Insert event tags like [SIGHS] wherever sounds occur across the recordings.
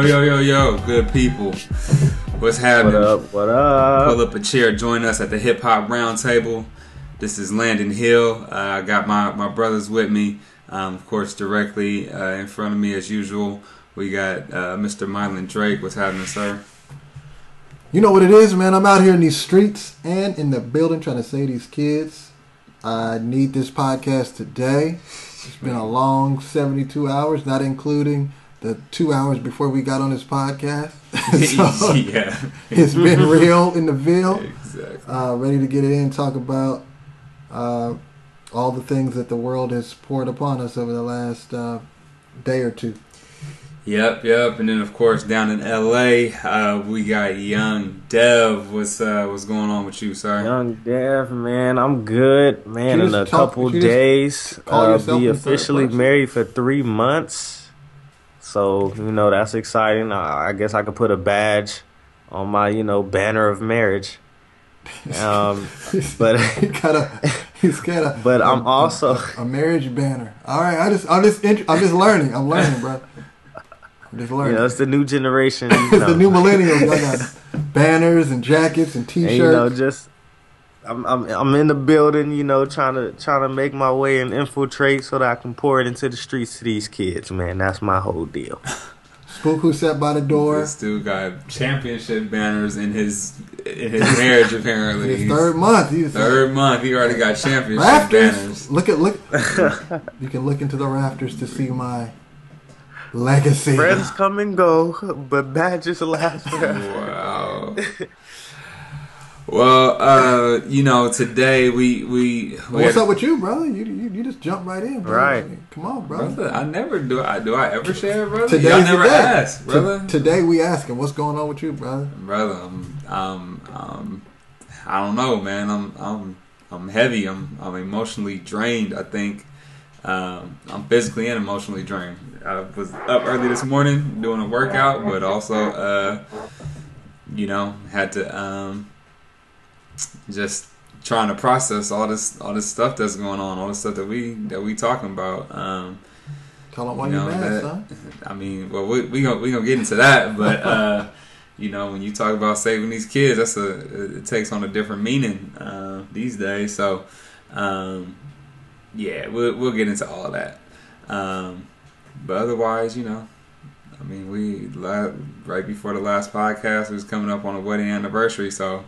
Yo, yo, yo, yo, good people. What's happening? What up? What up? Pull up a chair, join us at the Hip Hop Roundtable. This is Landon Hill. Uh, I got my, my brothers with me. Um, of course, directly uh, in front of me, as usual, we got uh, Mr. Mylan Drake. What's happening, sir? You know what it is, man. I'm out here in these streets and in the building trying to save these kids. I need this podcast today. It's been a long 72 hours, not including the two hours before we got on this podcast. [LAUGHS] so yeah, it's been real in the Ville. exactly. Uh, ready to get it in, talk about uh, all the things that the world has poured upon us over the last uh, day or two. Yep, yep. And then, of course, down in LA, uh, we got Young Dev. What's uh, what's going on with you, sir? Young Dev, man, I'm good, man. In a talk- couple you just days, call uh, be officially married for three months. So you know that's exciting. I, I guess I could put a badge on my, you know, banner of marriage. Um, [LAUGHS] but he [LAUGHS] got a, he's got a, but I'm also a marriage banner. All right, I just, I'm just, int- I'm just learning. I'm learning, bro. I'm just you learning. know it's the new generation. [LAUGHS] It's know, the new millennials. I got banners and jackets and T-shirts. and, you know just. I'm, I'm I'm in the building, you know, trying to trying to make my way and infiltrate so that I can pour it into the streets to these kids, man. That's my whole deal. Spook who sat by the door. This dude got championship banners in his in his marriage. Apparently, [LAUGHS] His third month. He's third month. He already got championship rafters. banners. Look at look. [LAUGHS] you can look into the rafters to see my legacy. Friends come and go, but badges last forever. Wow. [LAUGHS] Well, uh, you know, today we we, we What's had- up with you, brother? You, you you just jump right in, bro. Right. Come on, brother. brother. I never do. I do. I ever share, brother. Today's Y'all never day. asked, To- brother. today we asking what's going on with you, brother. brother, I'm, um, um, I don't know, man. I'm, I'm, I'm heavy. I'm, I'm emotionally drained. I think, um, I'm physically and emotionally drained. I was up early this morning doing a workout, but also, uh, you know, had to, um, just trying to process all this, all this stuff that's going on, all the stuff that we, that we talking about. Um, Tell why You know, mad, that- son. I mean, well, we we gonna we gonna get into that, but [LAUGHS] uh, you know, when you talk about saving these kids, that's a it takes on a different meaning uh, these days. So, um, yeah, we'll we'll get into all that. Um, but otherwise, you know, I mean, we right before the last podcast was coming up on a wedding anniversary, so.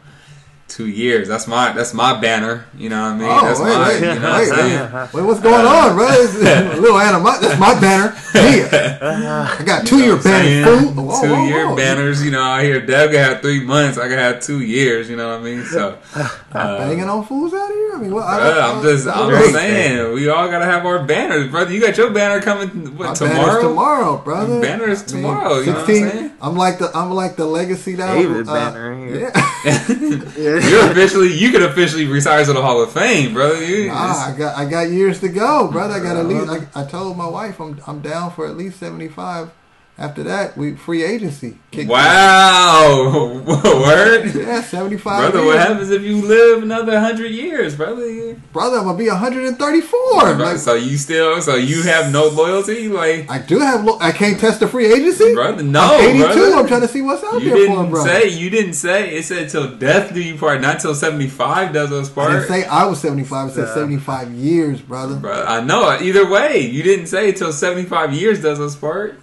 Two years. That's my that's my banner. You know what I mean? Oh, that's wait, my. wait, you know what I'm wait, saying? wait, wait, what's going on, bro? It's [LAUGHS] a little anima. That's my banner. Yeah, I got two You know year what I'm banner. saying? Fool. Whoa, two whoa, year whoa. banners. You know, I hear Dev can have three months. I can have two years. You know what I mean? So, [LAUGHS] I'm uh, banging on fools out here. I mean, what? I, bruh, I'm just, I'm I- just saying, we all gotta have our banners, brother. You got your banner coming My what, banner's tomorrow? tomorrow, brother. Banners is I mean, tomorrow, you know what I'm saying? I'm like the I'm like the legacy now. David uh, banner in here. Yeah. [LAUGHS] You're officially, you could officially retire to the Hall of Fame, brother. You, Nah, I got I got years to go, brother. I got at least. I, I told my wife I'm I'm down for at least seventy five. After that, we free agency. Kicked wow, [LAUGHS] word. Yeah, seventy five. brother. What happens if you live another hundred years, brother? Brother? I'm gonna be 134. Like, so you still, so you have no loyalty, like. I do have. Lo- I can't test the free agency. Brother, no, I'm 82. brother. I'm trying to see what's out You there for him, didn't say you didn't say it said till death do you part, not till seventy five does us I part. didn't say I was 75. I said Yeah. 75 years, brother. Bruh, I know. Either way, you didn't say till seventy five years does us part.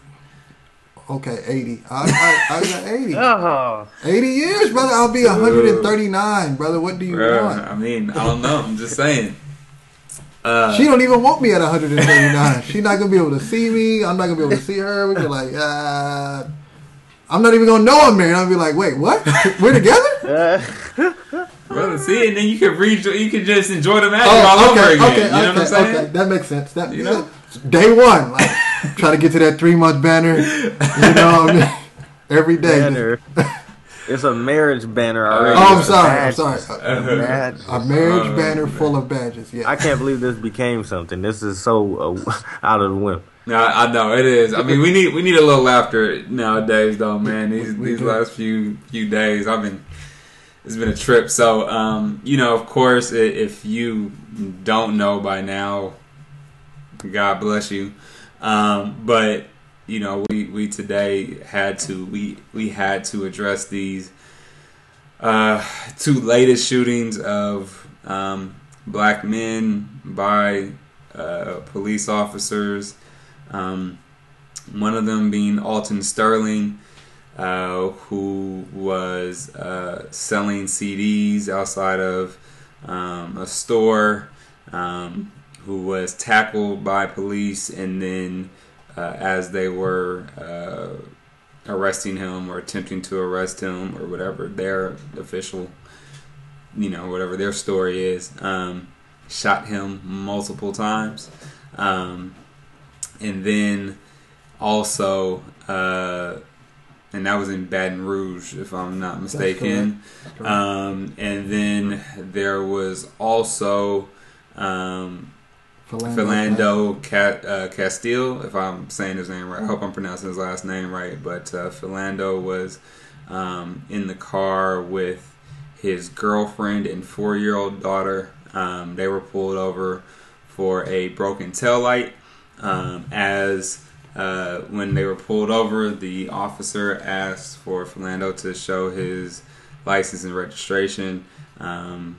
Okay, 80. I, I, I got 80. [LAUGHS] Oh, 80 years, brother. I'll be 139, brother. What do you Bruh, want? I mean, I don't know. I'm just saying. Uh, She don't even want me at 139. She's not gonna be able to see me. I'm not gonna be able to see her. We be like, uh, I'm not even gonna know I'm married. I'll be like, wait, what? We're together? [LAUGHS] brother, see, and then you can read. You can just enjoy the match Oh, all okay, over again. okay, you know okay, what I'm saying? okay. That makes sense. That You know? day one, like try to get to that three month banner. You know, what I mean? [LAUGHS] every day. banner. It's a marriage banner already. Oh, I'm a sorry. I'm sorry. A badge. A marriage Oh, banner full of badges. Yeah. I can't believe this became something. This is so uh, [LAUGHS] out of the whim. No, I know it is. I mean, we need we need a little laughter nowadays, though, man. These these last few few days, I've been it's been a trip. So, um, you know, of course, if you don't know by now, God bless you. Um, but you know, we, we today had to we we had to address these uh, two latest shootings of um, black men by uh, police officers. Um, one of them being Alton Sterling, uh, who was uh, selling CDs outside of um, a store, um, who was tackled by police, and then uh, as they were uh, arresting him or attempting to arrest him or whatever their official, you know, whatever their story is, um, shot him multiple times. Um, and then also, uh, and that was in Baton Rouge, if I'm not mistaken. Um, and then there was also um, Philando Cat, uh, Castile, if I'm saying his name right. I hope I'm pronouncing his last name right. But uh, Philando was um, in the car with his girlfriend and four year old daughter. Um, they were pulled over for a broken tail light. Um, as uh, when they were pulled over, the officer asked for Philando to show his license and registration. Um,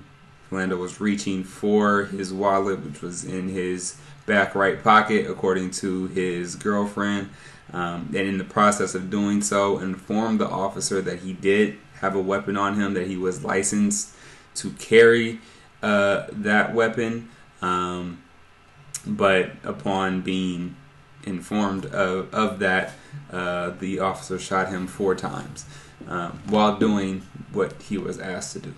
Philando was reaching for his wallet, which was in his back right pocket, according to his girlfriend. Um, and in the process of doing so, informed the officer that he did have a weapon on him, that he was licensed to carry uh, that weapon. Um, but upon being informed of, of that, uh, the officer shot him four times um, while doing what he was asked to do.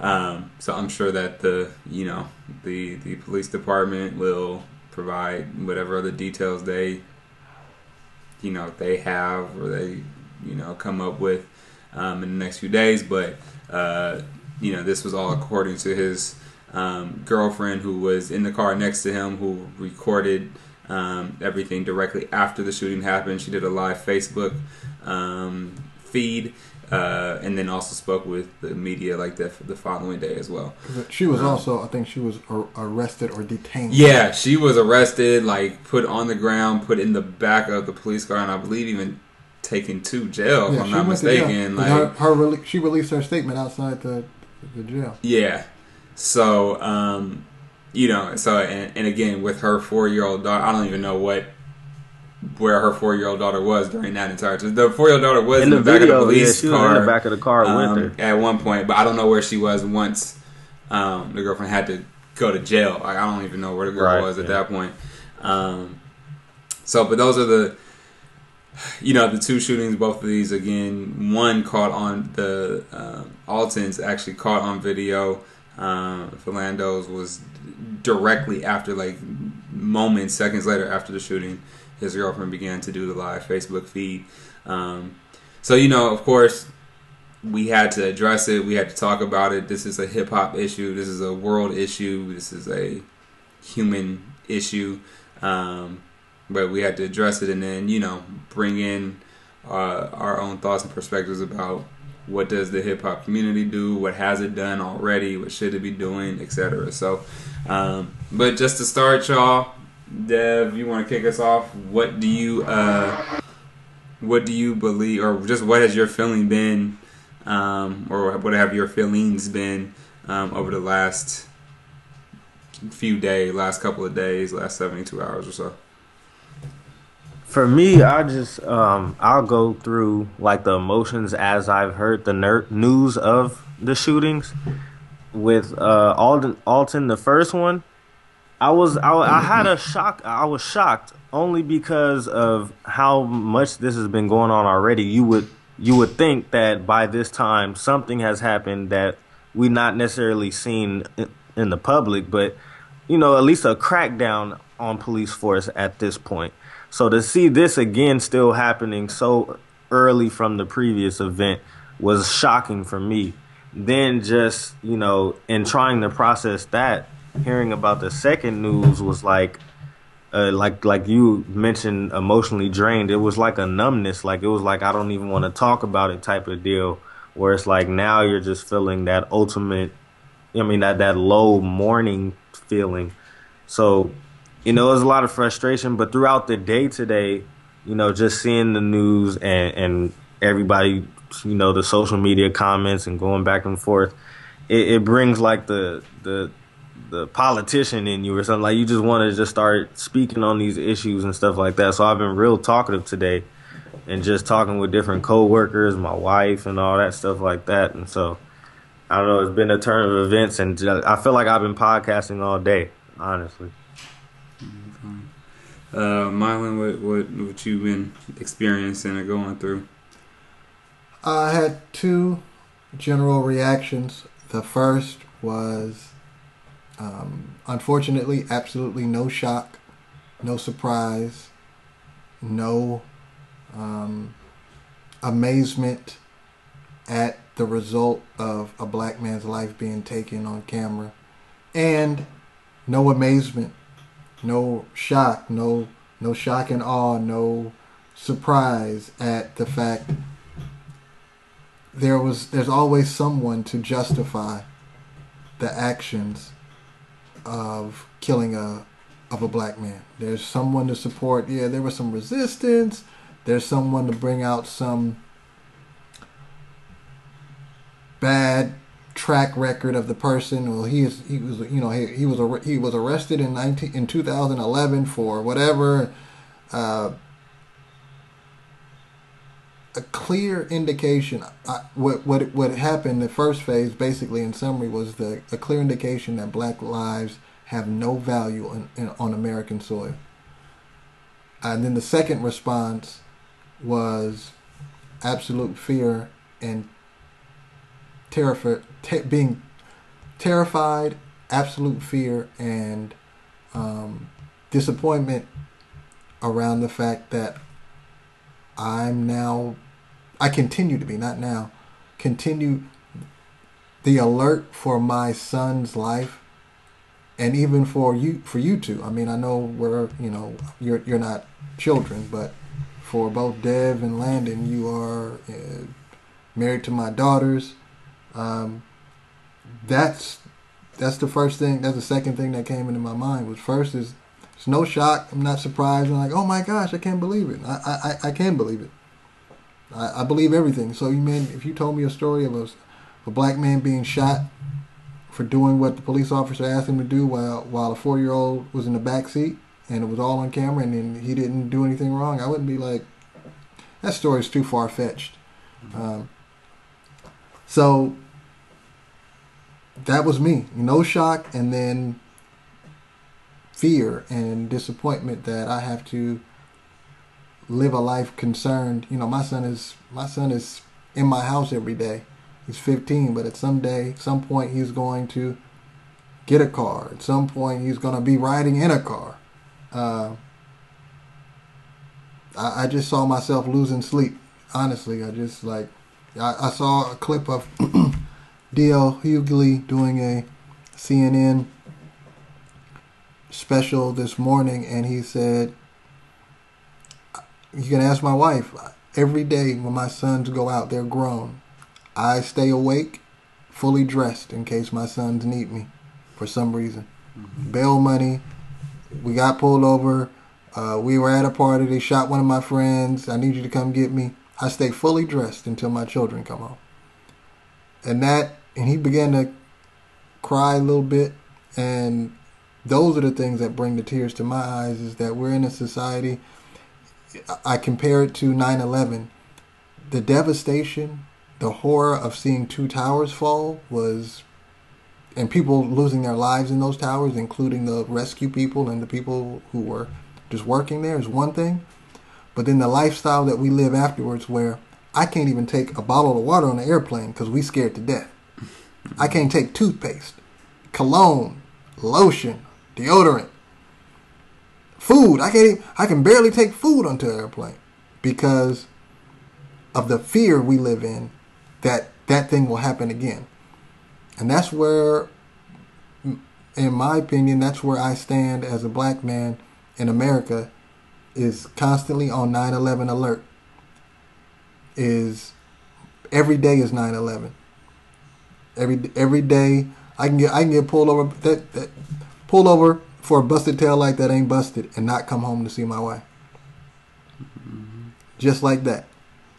Um, so I'm sure that the you know the the police department will provide whatever other details they you know they have or they you know come up with um, in the next few days. But uh, you know this was all according to his um, girlfriend who was in the car next to him who recorded um, everything directly after the shooting happened. She did a live Facebook um, feed uh, and then also spoke with the media like that the following day as well. She was um, also, I think, she was ar- arrested or detained. Yeah, she was arrested, like put on the ground, put in the back of the police car, and I believe even taken to jail. Yeah, if I'm not mistaken. Like her, her she released her statement outside the the jail. Yeah, so um, you know, so and, and again with her four year old daughter, I don't even know what where her four year old daughter was during that entire time. The four year old daughter was in, in the, the, back of the police yeah, car. in the back of the car um, with her at one point, but I don't know where she was once um, the girlfriend had to go to jail. Like, I don't even know where the girl right, was at yeah. that point. Um, so, but those are the you know the two shootings. Both of these again. One caught on the uh, Alton's actually caught on video. Um, Philando's was directly after, like moments, seconds later after the shooting his girlfriend began to do the live Facebook feed. Um, so you know, of course, we had to address it. We had to talk about it. This is a hip hop issue. This is a world issue. This is a human issue. Um, but we had to address it and then you know bring in uh, our own thoughts and perspectives about what does the hip hop community do, what has it done already, what should it be doing, etc. So, um, but just to start, y'all, Dev, you want to kick us off? What do you uh, what do you believe, or just what has your feeling been, um, or what have your feelings been um, over the last few days, last couple of days, last seventy two hours or so? For me, I just um, I'll go through like the emotions as I've heard the ner- news of the shootings. With uh, Alton, Alton, the first one, I was I, I had a shock. I was shocked only because of how much this has been going on already. You would you would think that by this time something has happened that we not necessarily seen in the public, but you know at least a crackdown on police force at this point. So to see this again still happening so early from the previous event was shocking for me. Then just you know in trying to process that hearing about the second news was like uh, like like you mentioned emotionally drained. It was like a numbness. Like it was like i don't even want to talk about it type of deal where it's like now you're just feeling that ultimate i mean that that low mourning feeling. So you know it was a lot of frustration but throughout the day today you know, just seeing the news and and everybody, you know, the social media comments and going back and forth, it, it brings like the the the politician in you or something. Like you just want to just start speaking on these issues and stuff like that. So I've been real talkative today and just talking with different coworkers, my wife, and all that stuff like that. And so I don't know, it's been a turn of events, and I feel like I've been podcasting all day, honestly. Uh, Mylan, what what what you been experiencing or going through? I had two general reactions. The first was, um, unfortunately, absolutely no shock, no surprise, no um, amazement at the result of a black man's life being taken on camera, and no amazement, no shock, no no shock and awe, no surprise at the fact there was there's always someone to justify the actions of killing a of a black man. There's someone to support. Yeah, there was some resistance. There's someone to bring out some bad track record of the person. Well, he is he was you know he, he was he was arrested in 19 in 2011 for whatever. Uh, a clear indication. I, what what what happened the first phase, basically in summary, was the a clear indication that black lives have no value in, in, on American soil. And then the second response was absolute fear and terrified, te- being terrified, absolute fear, and um, disappointment around the fact that I'm now, I continue to be, not now, continue the alert for my son's life and even for you for you two. I mean, I know we're you know you're you're not children, but for both Dev and Landon, you are uh, married to my daughters. Um, that's that's the first thing. That's the second thing that came into my mind. Was first is it's no shock. I'm not surprised. I'm like, oh my gosh, I can't believe it. I I, I can believe it. I, I believe everything. So you mean if you told me a story of a, a black man being shot for doing what the police officer asked him to do while while a four year old was in the back seat and it was all on camera and then he didn't do anything wrong, I wouldn't be like, that story's too far fetched. Um, so that was me. No shock and then fear and disappointment that I have to live a life concerned. You know, my son is my son is in my house every day. He's 15, but at some day, some point, he's going to get a car. At some point, he's going to be riding in a car. Uh, I, I, just saw myself losing sleep. Honestly, I just like I, I saw a clip of [CLEARS THROAT] D.L. Hughley doing a CNN special this morning, and he said, "You can ask my wife. Every day when my sons go out, they're grown. I stay awake, fully dressed in case my sons need me for some reason. Mm-hmm. Bail money. We got pulled over. Uh, we were at a party. They shot one of my friends. I need you to come get me. I stay fully dressed until my children come home. And that, and he began to cry a little bit. And those are the things that bring the tears to my eyes is that we're in a society. I compare it to 9 11. The devastation the horror of seeing two towers fall was and people losing their lives in those towers including the rescue people and the people who were just working there is one thing but then the lifestyle that we live afterwards where i can't even take a bottle of water on an airplane because we scared to death i can't take toothpaste cologne lotion deodorant food i can't even, i can barely take food onto an airplane because of the fear we live in that that thing will happen again. And that's where, in my opinion, that's where I stand as a black man in America is constantly on 9-11 alert. Is every day is 9-11. Every every day I can get I can get pulled over that, that pulled over for a busted tail light that ain't busted and not come home to see my wife. Mm-hmm. just like that.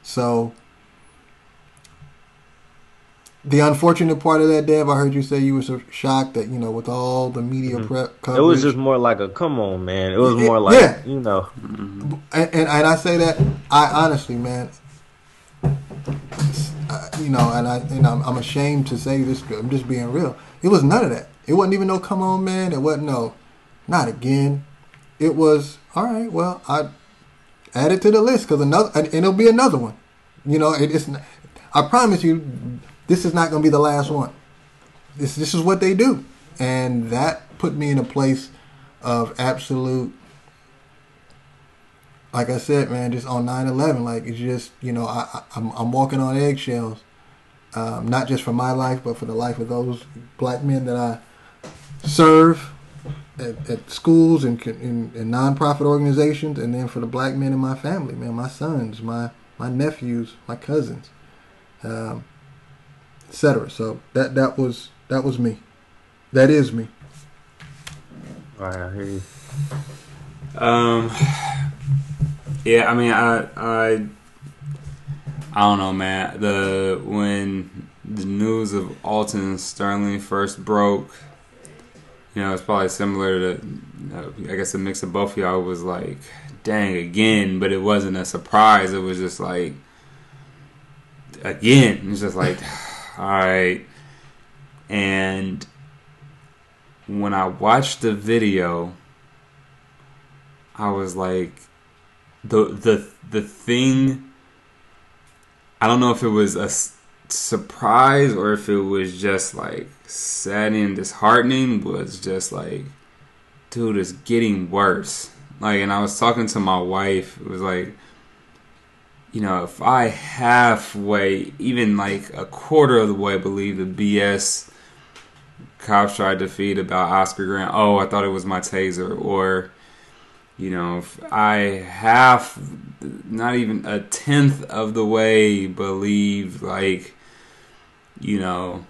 So the unfortunate part of that, Dev, I heard you say you were so shocked that you know with all the media Mhm. prep It was just more like a come on, man. It was Yeah, more like yeah. you know. Mm-hmm. and, and, and I say that I honestly, man, uh, you know, and I and I'm, I'm ashamed to say this. I'm just being real. It was none of that. It wasn't even no come on, man. It wasn't no, not again. It was all right. Well, I add it to the list because another, and it'll be another one. You know, it, it's. I promise you, this is not going to be the last one. This this is what they do, and that put me in a place of absolute like I said, man, just on 9-11, like it's just you know I, I I'm I'm walking on eggshells, um, not just for my life, but for the life of those black men that I serve at, at schools and in, in nonprofit organizations, and then for the black men in my family, man, my sons, my my nephews, my cousins, um, etc. So that that was that was me, that is me. All right, I hear you. Um, yeah, I mean, I, I, I don't know, man. The when the news of Alton Sterling first broke, you know, it's probably similar to, uh, I guess, a mix of both of y'all was like, dang, again, but it wasn't a surprise. It was just like, again, it's just like, [SIGHS] all right, and when I watched the video. I was like the the the thing I don't know if it was a surprise or if it was just like saddening and disheartening was just like dude it's getting worse. Like and I was talking to my wife it was like you know if I halfway even like a quarter of the way believe the BS cops tried to feed about Oscar Grant oh I thought it was my taser or you know, if I half, not even a tenth of the way believe, like, you know,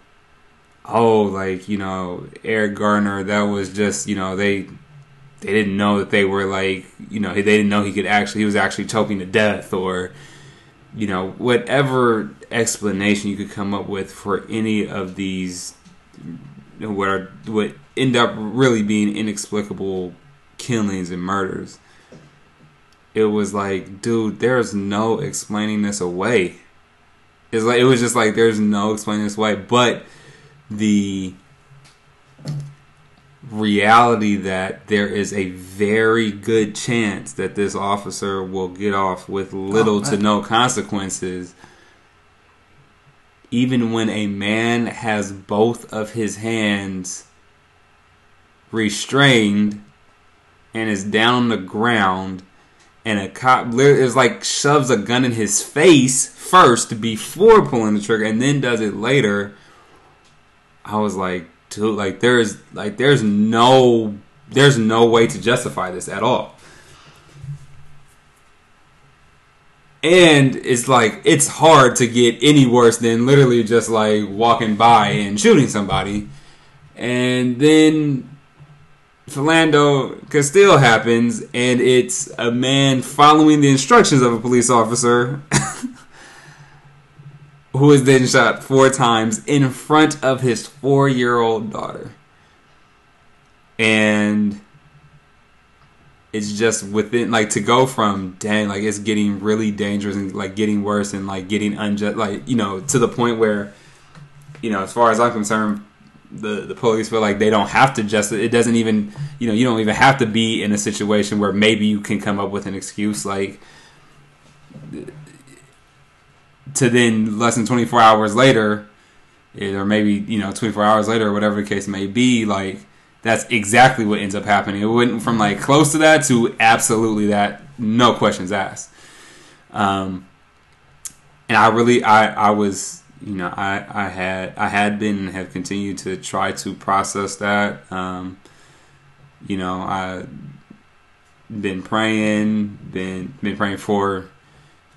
oh, like, you know, Eric Garner, that was just, you know, they they didn't know that they were like, you know, they didn't know he could actually, he was actually choking to death, or, you know, whatever explanation you could come up with for any of these, you know, what are what end up really being inexplicable killings and murders. It was like, dude, there's no explaining this away. It's like it was just like there's no explaining this away, but the reality that there is a very good chance that this officer will get off with little oh, to no consequences even when a man has both of his hands restrained and is down on the ground and a cop is like shoves a gun in his face first before pulling the trigger and then does it later. I was like dude like there's like there's no there's no way to justify this at all. And it's like it's hard to get any worse than literally just like walking by and shooting somebody. And then Philando Castile happens, and it's a man following the instructions of a police officer [LAUGHS] who is then shot four times in front of his four year old daughter. And it's just within, like, to go from, dang, like, it's getting really dangerous and, like, getting worse and, like, getting unjust, like, you know, to the point where, you know, as far as I'm concerned, the the police feel like they don't have to just it doesn't even you know you don't even have to be in a situation where maybe you can come up with an excuse like to then less than 24 hours later or maybe you know 24 hours later or whatever the case may be like that's exactly what ends up happening. It went from like close to that to absolutely that no questions asked. Um and i really i i was you know, I, I had I had been and have continued to try to process that. Um, you know, I been praying, been been praying for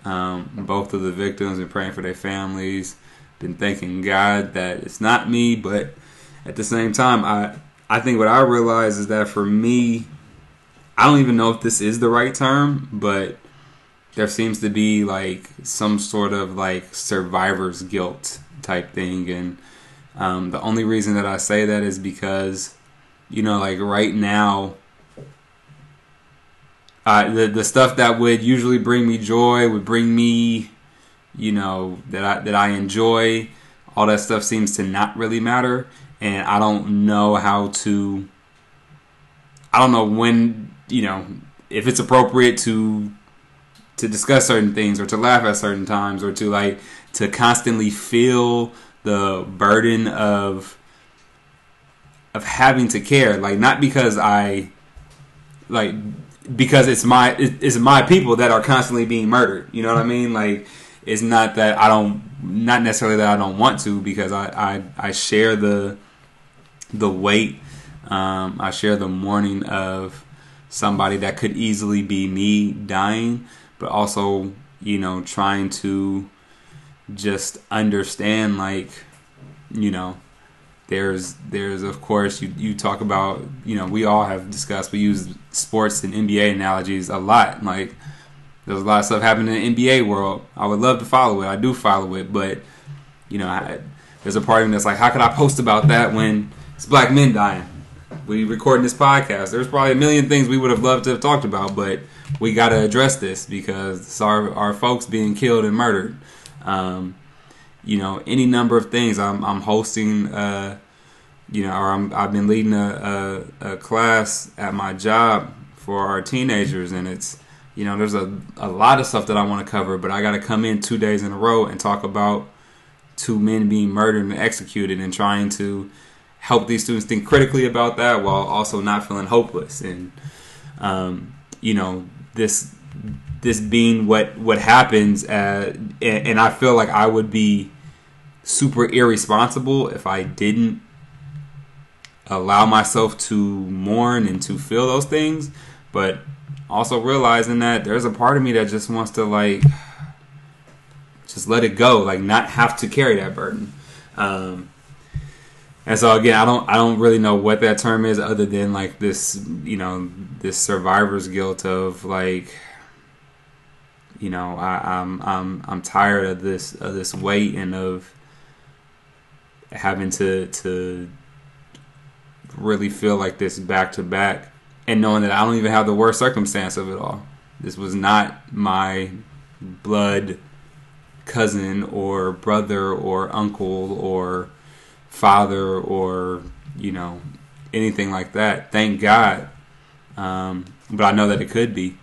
um, both of the victims and praying for their families. Been thanking God that it's not me, but at the same time, I I think what I realize is that for me, I don't even know if this is the right term, but there seems to be like some sort of like survivor's guilt type thing, and um, the only reason that I say that is because you know, like right now. Uh, the the stuff that would usually bring me joy would bring me, you know, that I that I enjoy. All that stuff seems to not really matter, and I don't know how to. I don't know when you know if it's appropriate to to discuss certain things or to laugh at certain times or to like to constantly feel the burden of of having to care. Like not because i like because it's my it's my people that are constantly being murdered. You know what i mean? Like it's not that i don't not necessarily that i don't want to because i i, I share the the weight um, i share the mourning of somebody that could easily be me dying but also you know trying to just understand like you know there's there's of course you you talk about you know we all have discussed we use sports and NBA analogies a lot. Like there's a lot of stuff happening in the NBA world. I would love to follow it. I do follow it but you know I, there's a part of me that's like how could I post about that when it's black men dying? We recording this podcast. There's probably a million things we would have loved to have talked about but we got to address this because our our folks being killed and murdered um, you know, any number of things. I'm, I'm hosting, uh, you know, or I'm, I've been leading a, a, a, class at my job for our teenagers, and it's, you know, there's a, a lot of stuff that I want to cover, but I got to come in two days in a row and talk about two men being murdered and executed and trying to help these students think critically about that while also not feeling hopeless. And, um, you know, this this being what what happens uh, and, and, I feel like I would be super irresponsible if I didn't allow myself to mourn and to feel those things but also realizing that there's a part of me that just wants to like just let it go like not have to carry that burden. Um, and so again, I don't I don't really know what that term is other than like this, you know, this survivor's guilt of like you know, I, am I'm, I'm I'm tired of this of this weight and of having to to really feel like this back to back and knowing that I don't even have the worst circumstance of it all. This was not my blood cousin or brother or uncle or father or you know anything like that. Thank God. Um, but I know that it could be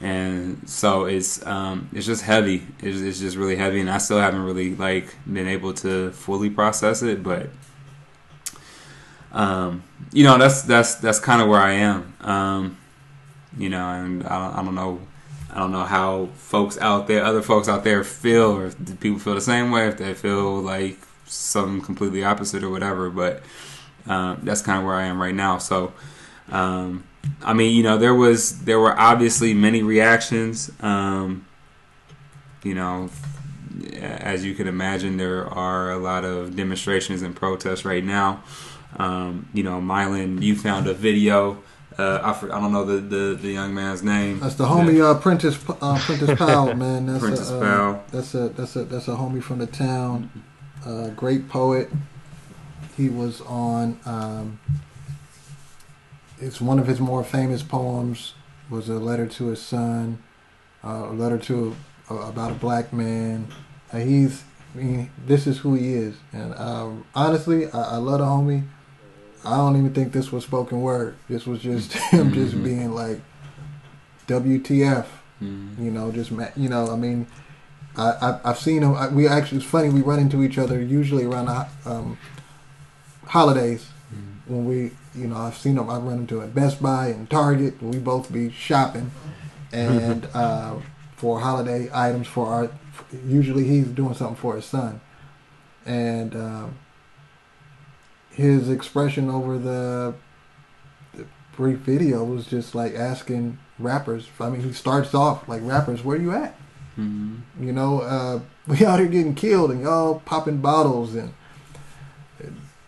and so it's um, it's just heavy. It's, it's, just really heavy, and I still haven't really like been able to fully process it. But um, you know, that's that's that's kind of where I am. Um, you know, and I don't, I don't know. I don't know how folks out there, other folks out there feel, or if people feel the same way, if they feel like something completely opposite or whatever. But um, that's kind of where I am right now. So, um, I mean, you know, there was there were obviously many reactions. Um, you know, as you can imagine, there are a lot of demonstrations and protests right now. Um, you know, Mylan, you found a video. Uh, I, I don't know the, the, the young man's name. That's the homie uh, Prentice uh, Prentice [LAUGHS] Powell, man. That's Prentice a, uh, Powell. That's a that's a that's a homie from the town. Uh, great poet. He was on um, it's one of his more famous poems was a letter to his son, uh, a letter to a, about a black man. Uh, he's I mean, this is who he is, and um, honestly, I, I, love the homie. I don't even think this was spoken word. This was just [LAUGHS] him just mm-hmm. being like, WTF, mm-hmm. you know, just you know. I mean, I, I have seen him. I, we actually it's funny. We run into each other usually around the um, holidays mm-hmm. when we you know, I've seen him. I've run into at Best Buy and Target. And we both be shopping, and [LAUGHS] uh, for holiday items for our. Usually, he's doing something for his son, and uh, his expression over the, the brief video was just like asking rappers. I mean, he starts off like rappers, where you at? Mm-hmm. You know, uh, [LAUGHS] we out here getting killed and y'all popping bottles and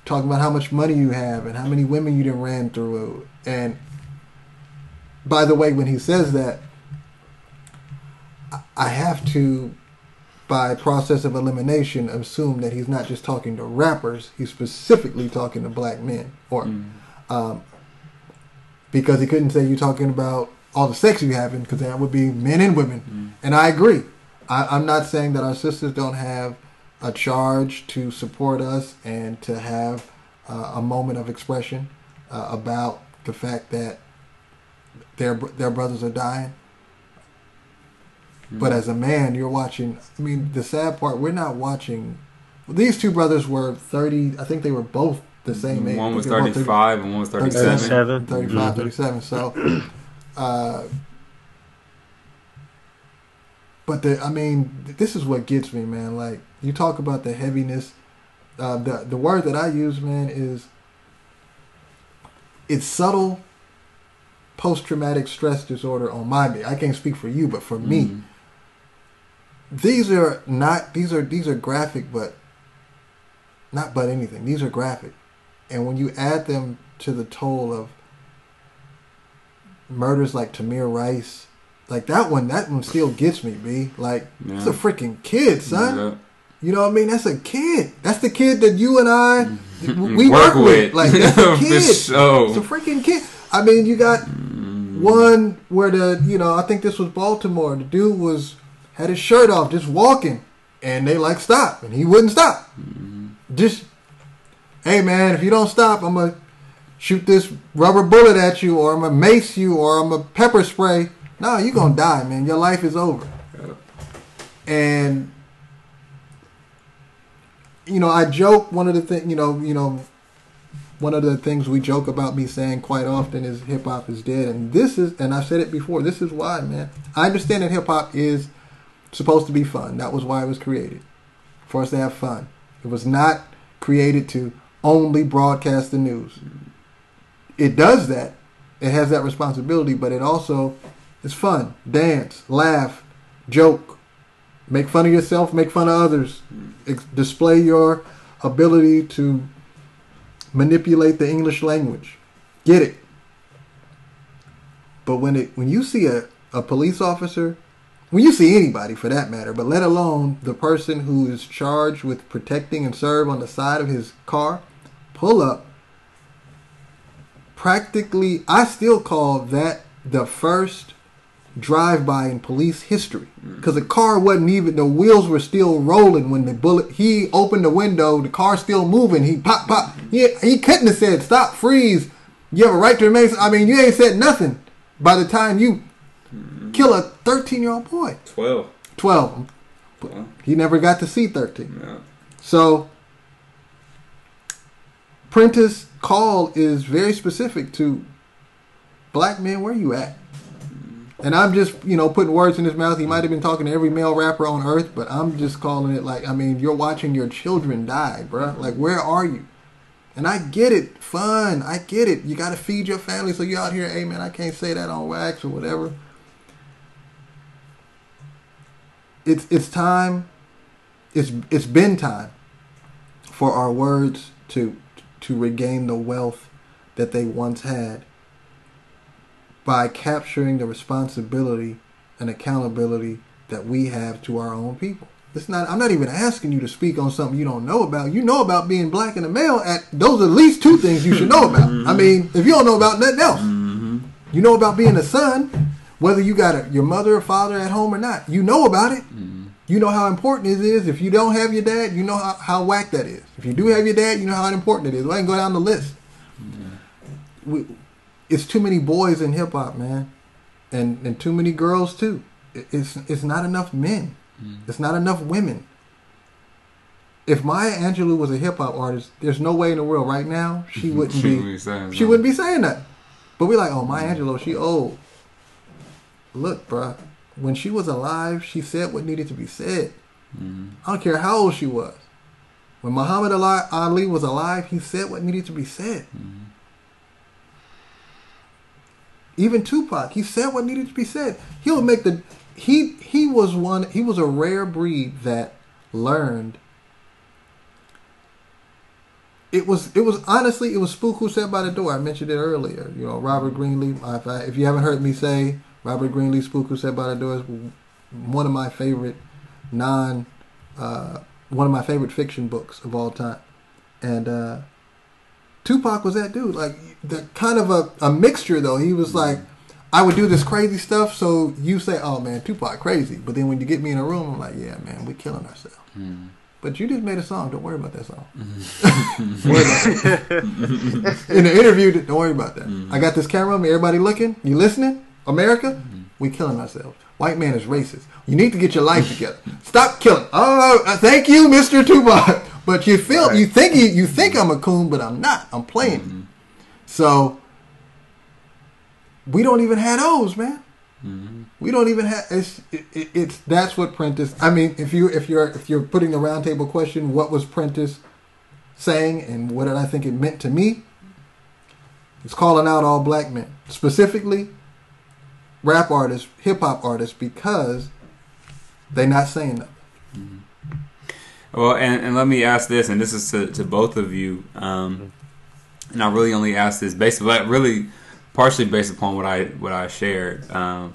talking about how much money you have and how many women you done ran through. And by the way, when he says that, I have to, by process of elimination, assume that he's not just talking to rappers. He's specifically talking to black men, or Mm. um, because he couldn't say you're talking about all the sex you having, because that would be men and women. Mm. And I agree. I, I'm not saying that our sisters don't have a charge to support us and to have uh, a moment of expression uh, about the fact that their their brothers are dying. But as a man, you're watching. I mean, the sad part, we're not watching. These two brothers were 30. I think they were both the same age. One was They were both 35 and one was 37. 37. 35, Mhm. 37. So, uh, but the, I mean, this is what gets me, man. Like you talk about the heaviness. Uh, the the word that I use, man, is it's subtle post traumatic stress disorder on my me. I can't speak for you, but for me, Mm. these are not these are these are graphic, but not but anything. These are graphic, and when you add them to the toll of murders like Tamir Rice, like that one, that one still gets me. B like it's a freaking kid, son. Yeah. You know what I mean? That's a kid. That's the kid that you and I Mm. [LAUGHS] we work, Work with. with. Like that's a [LAUGHS] kid. sure. It's a freaking kid. I mean, you got Mm. one where the you know I think this was Baltimore. The dude was had his shirt off, just walking, and they like stop, and he wouldn't stop. Just hey man, if you don't stop, I'm gonna shoot this rubber bullet at you, or I'm gonna mace you, or I'm gonna pepper spray. No, you're gonna mm-hmm. die, man. Your life is over. And you know, I joke. One of the things, you know, you know, one of the things we joke about me saying quite often is hip hop is dead, and this is, and I've said it before. This is why, man. I understand that hip hop is supposed to be fun. That was why it was created, for us to have fun. It was not created to only broadcast the news. It does that. It has that responsibility, but it also is fun. Dance, laugh, joke, make fun of yourself, make fun of others, ex- display your ability to manipulate the English language. Get it. But when it when you see a, a police officer, when you see anybody for that matter, but let alone the person who is charged with protecting and serve on the side of his car, pull up. Practically, I still call that the first drive-by in police history. Mm. Because the car wasn't even the wheels were still rolling when the bullet he opened the window the car still moving he pop pop he, he couldn't have said stop freeze. You have a right to remain i mean you ain't said nothing by the time you mm-hmm. kill a 13 year old boy. 12. 12 Well, he never got to see 13 yeah. so Prentice call is very specific to black men where you at and I'm just, you know, putting words in his mouth. He might have been talking to every male rapper on earth, but I'm just calling it like, I mean, you're watching your children die, bruh. Like, where are you? And I get it, fun. I get it. You got to feed your family, so you're out here, hey man, I can't say that on wax or whatever. It's it's time. It's it's been time for our words to to regain the wealth that they once had by capturing the responsibility and accountability that we have to our own people. It's not. I'm not even asking you to speak on something you don't know about. You know about being black and a male. At those are at least two things you should know about. [LAUGHS] Mm-hmm. I mean, if you don't know about nothing else, mm-hmm. you know about being a son, whether you got a, your mother or father at home or not. You know about it. Mm-hmm. You know how important it is. If you don't have your dad, you know how, how whack that is. If you do have your dad, you know how important it is. I can go down the list. Mm-hmm. We, it's too many boys in hip hop, man, and and too many girls too. It's it's not enough men. Mm-hmm. It's not enough women. If Maya Angelou was a hip hop artist, there's no way in the world right now she mm-hmm. wouldn't [LAUGHS] She be. be saying she that. wouldn't be saying that. But we're like, oh, Maya Angelou, she old. Look, bruh, when she was alive, she said what needed to be said. Mhm. I don't care how old she was. When Muhammad Ali, Ali was alive, he said what needed to be said. Even Tupac, he said what needed to be said. He'll make the he he was one he was a rare breed that learned it was it was honestly it was spook who sat by the door. I mentioned it earlier. You know, Robert Greenlee. If, I, if you haven't heard me say Robert Greenlee, spook who sat by the door is one of my favorite non, uh, one of my favorite fiction books of all time, and uh, Tupac was that dude. Like the kind of a, a mixture though. He was like, I would do this crazy stuff. So you say, oh man, Tupac crazy, but then when you get me in a room, I'm like, yeah man, we killing ourselves. Mm. But you just made a song. Don't worry about that song. Mm-hmm. [LAUGHS] Worry about [LAUGHS] in the interview, don't worry about that. Mm-hmm. I got this camera on me. Everybody looking. You listening? America? we're killing ourselves. White man is racist. You need to get your life together. Stop killing. Oh, uh, thank you, Mr. Tupac. [LAUGHS] But you feel Right. you think you, you think I'm a coon, but I'm not. I'm playing. Mm-hmm. So we don't even have those, man. Mm-hmm. We don't even have it's it, it, it's that's what Prentice. I mean, if you if you're if you're putting the roundtable question, what was Prentice saying, and what did I think it meant to me? It's calling out all black men, specifically rap artists, hip hop artists, because they're not saying nothing. Well, and, and let me ask this, and this is to, to both of you, um, and I really only ask this based, but really partially based upon what I what I shared. Um,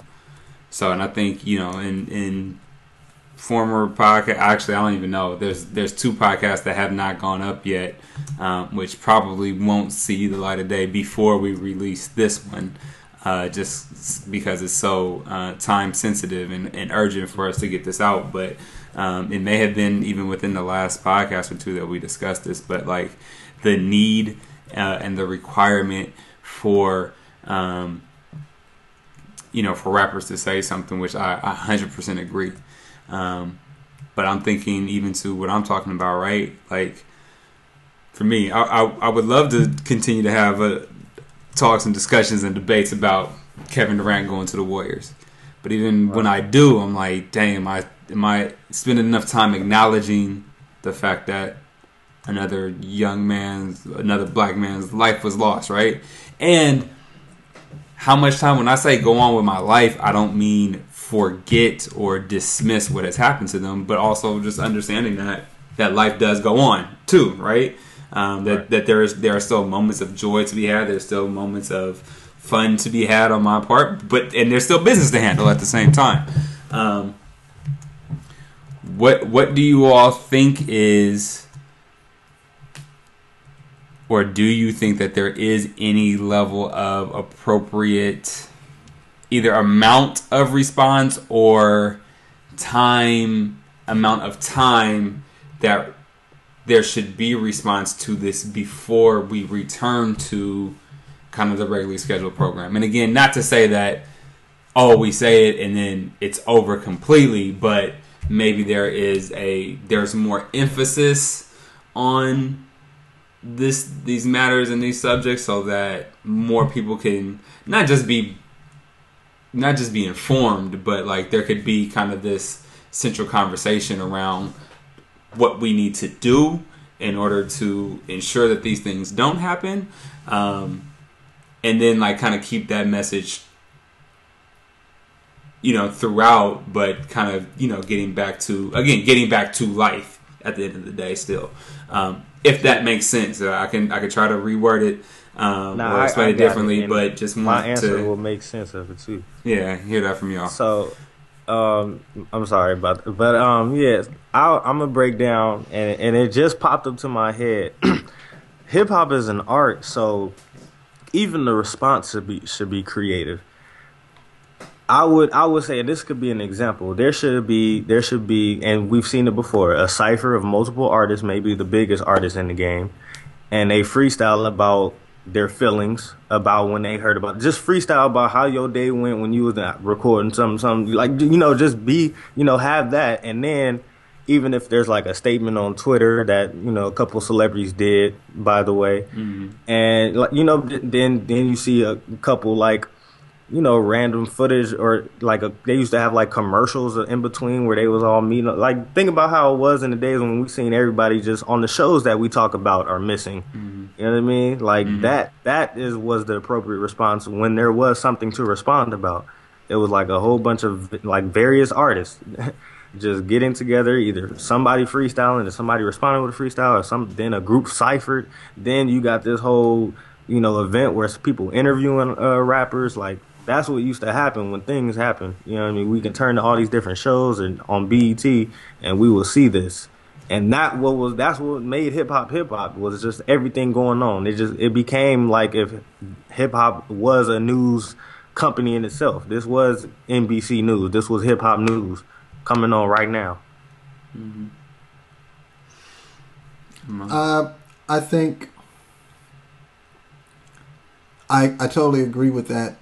so, and I think you know, in in former podcast, actually, I don't even know. There's there's two podcasts that have not gone up yet, um, which probably won't see the light of day before we release this one. Uh, just because it's so uh, time sensitive and, and urgent for us to get this out, but um, it may have been even within the last podcast or two that we discussed this, but like the need uh, and the requirement for um, you know for rappers to say something, which I, I 100% agree. Um, but I'm thinking even to what I'm talking about, right? Like for me, I, I, I would love to continue to have uh talks and discussions and debates about Kevin Durant going to the Warriors. But even when I do, I'm like, damn, I am I spending enough time acknowledging the fact that another young man's, another black man's life was lost, right? And how much time when I say go on with my life, I don't mean forget or dismiss what has happened to them, but also just understanding that that life does go on too, right? Um, that Right. that there is there are still moments of joy to be had. There's still moments of fun to be had on my part, but and there's still business to handle at the same time. Um, what what do you all think is, or do you think that there is any level of appropriate, either amount of response or time amount of time that there should be response to this before we return to kind of the regularly scheduled program. And again, not to say that oh we say it and then it's over completely, but maybe there is a there's more emphasis on this these matters and these subjects so that more people can not just be not just be informed, but like there could be kind of this central conversation around what we need to do in order to ensure that these things don't happen. Um, and then like kind of keep that message you know throughout but kind of you know getting back to again getting back to life at the end of the day still. Um, if that makes sense uh, i can i can try to reword it um, Nah, or explain I it it, differently and but just My answer to will make sense of it too. yeah hear that from y'all. So, um, I'm sorry about that, but um, yes, I'll, I'm gonna break down, and and it just popped up to my head. [CLEARS THROAT] Hip hop is an art, so even the response should be should be creative. I would I would say this could be an example. There should be there should be, and we've seen it before, a cipher of multiple artists, maybe the biggest artist in the game, and they freestyle about their feelings about when they heard about just freestyle about how your day went when you was recording something something like you know just be you know have that. And then even if there's like a statement on Twitter that you know a couple celebrities did by the way mm-hmm. and like you know then then you see a couple like you know random footage or like a, they used to have like commercials in between where they was all meeting like think about how it was in the days when we seen everybody just on the shows that we talk about are missing. You know what i mean? Like that that is was the appropriate response when there was something to respond about. It was like a whole bunch of like various artists [LAUGHS] just getting together either somebody freestyling and somebody responding with a freestyle or some then a group ciphered. Then you got this whole you know event where it's people interviewing uh, rappers like that's what used to happen when things happen. You know what I mean? We can turn to all these different shows and on BET and we will see this. And that what was that's what made hip hop hip hop was just everything going on. It just it became like if hip hop was a news company in itself. This was NBC News. This was hip hop news coming on right now. Uh, I think I I totally agree with that.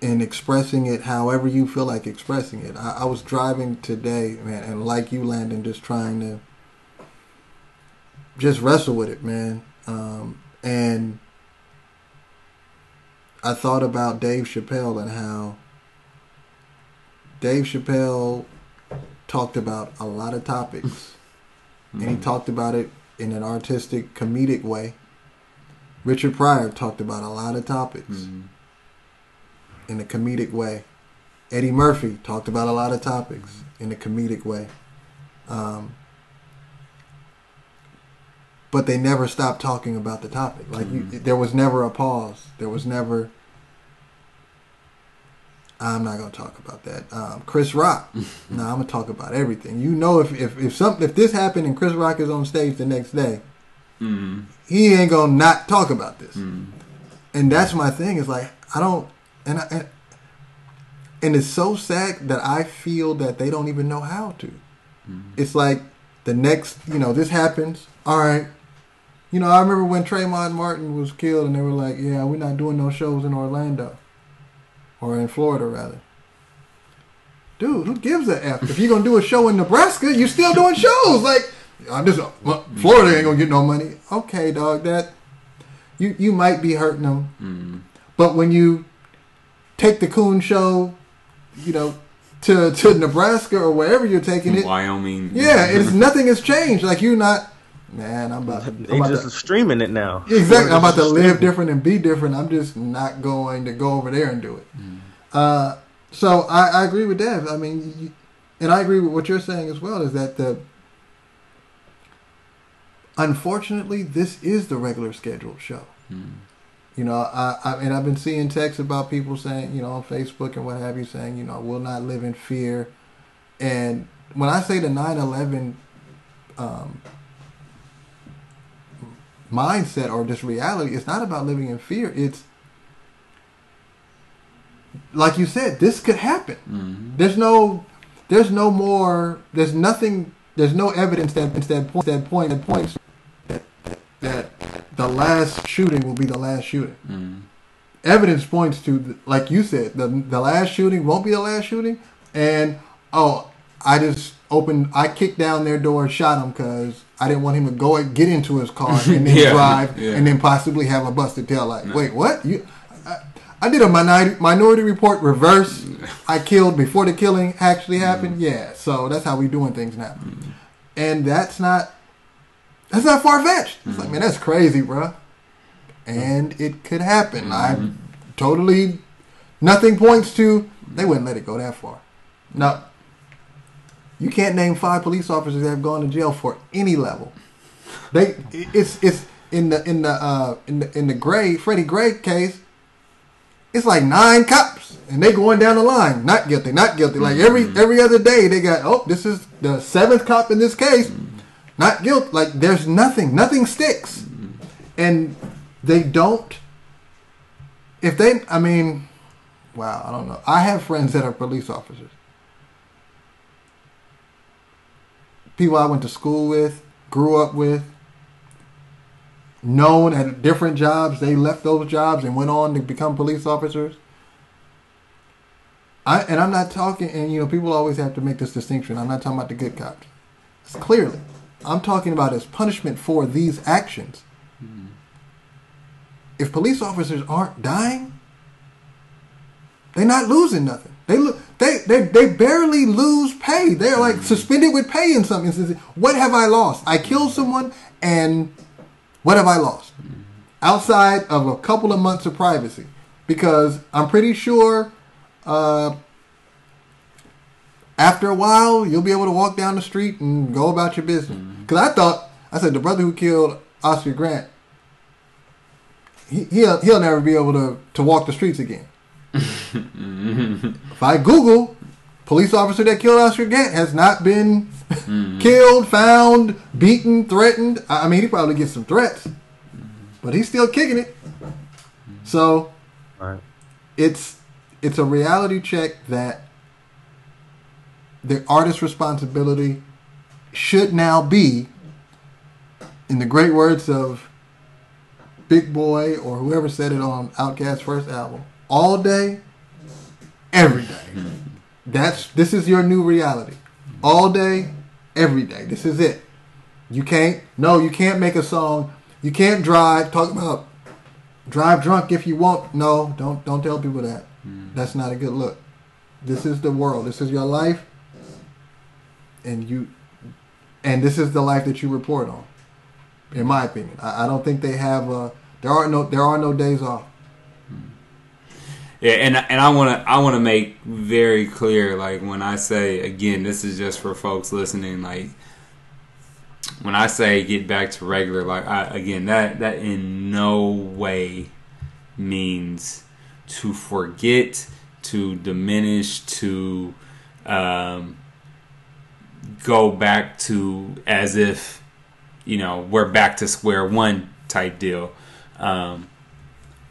In expressing it however you feel like expressing it. I, I was driving today, man, and like you, Landon, just trying to just wrestle with it, man. Um, and I thought about Dave Chappelle and how Dave Chappelle talked about a lot of topics, [LAUGHS] and he talked about it in an artistic, comedic way. Richard Pryor talked about a lot of topics Mhm. In a comedic way. Eddie Murphy talked about a lot of topics in a comedic way. Um, but they never stopped talking about the topic. Like you, there was never a pause. There was never. I'm not gonna talk about that. Um, Chris Rock. no, I'm gonna talk about everything. You know, if if if some if this happened and Chris Rock is on stage the next day, Mhm. he ain't gonna not talk about this. Mhm. And that's my thing. Is like I don't, and I, and, and it's so sad that I feel that they don't even know how to. It's like the next, you know, this happens. All right, you know, I remember when Trayvon Martin was killed, and they were like, "Yeah, we're not doing no shows in Orlando, or in Florida, rather." Dude, who gives a f? If you're gonna do a show in Nebraska, you're still doing shows. Like, I'm just well, Florida ain't gonna get no money. Okay, dog, that you you might be hurting them, Mhm. but when you take the Coon show, you know, to to Nebraska or wherever you're taking it, Wyoming. yeah, it's nothing has changed. Like you're not, man. I'm about. I'm They about just to, streaming it now. exactly. I'm about to live streaming. different and be different. I'm just not going to go over there and do it. Uh, so I, I agree with Dev. I mean, you, and I agree with what you're saying as well. Is that the unfortunately this is the regular scheduled show. You know, I, I and I've been seeing texts about people saying, you know, on Facebook and what have you, saying, you know, I will not live in fear. And when I say the 9/11 um, mindset or just reality, it's not about living in fear. It's like you said, this could happen. Mhm. There's no, there's no more. There's nothing. There's no evidence that that point that point that points that, that the last shooting will be the last shooting. Mhm. Evidence points to, like you said, the the last shooting won't be the last shooting. And oh, I just opened, I kicked down their door and shot him because I didn't want him to go and get into his car and then [LAUGHS] Yeah, drive yeah. and then possibly have a busted tail light. Wait, what? You? I, I did a minority minority report reverse. I killed before the killing actually happened. Yeah, so that's how we doing things now, and that's not that's not far fetched. It's like mm-hmm. man, that's crazy, bro. And it could happen. I mm-hmm. totally nothing points to they wouldn't let it go that far. No, you can't name five police officers that have gone to jail for any level. They it's it's in the in the uh in the in the Gray Freddie Gray case. It's like nine cops, and they going down the line, not guilty, not guilty. Like every mm-hmm. every other day, they got oh, this is the seventh cop in this case, not guilt. Like there's nothing, nothing sticks, mm-hmm. and they don't. If they, I mean, wow, I don't know. I have friends that are police officers. People I went to school with, grew up with, known at different jobs. They left those jobs and went on to become police officers. I and I'm not talking. And you know, people always have to make this distinction. I'm not talking about the good cops. It's clearly, I'm talking about as punishment for these actions. If police officers aren't dying, they're not losing nothing. They lo- they they they barely lose pay. They're like suspended with pay in some instances. What have I lost? I killed someone, and what have I lost? Outside of a couple of months of privacy, because I'm pretty sure. Uh, after a while, you'll be able to walk down the street and go about your business. Mm-hmm. Because I thought, I said, the brother who killed Oscar Grant, he, he'll he'll never be able to to walk the streets again. [LAUGHS] if I Google police officer that killed Oscar Grant has not been mm-hmm. [LAUGHS] killed, found, beaten, threatened. I I mean, he probably gets some threats, mm-hmm. but he's still kicking it. So Right. it's it's a reality check that the artist's responsibility should now be, in the great words of Big Boy or whoever said it on Outkast's first album, all day, every day. That's this is your new reality. All day, every day. This is it. You can't no, you can't make a song. You can't drive. Talk about drive drunk if you want. No, don't don't tell people that. Hmm. That's not a good look. This is the world. This is your life, and you, and this is the life that you report on. In my opinion, I, I don't think they have. Uh, there are no there are no days off. Yeah, and and I want to I want to make very clear, like when I say again, this is just for folks listening. Like when I say get back to regular, like I, again, that that in no way means to forget, to diminish, to um, go back to as if you know we're back to square one type deal. Um,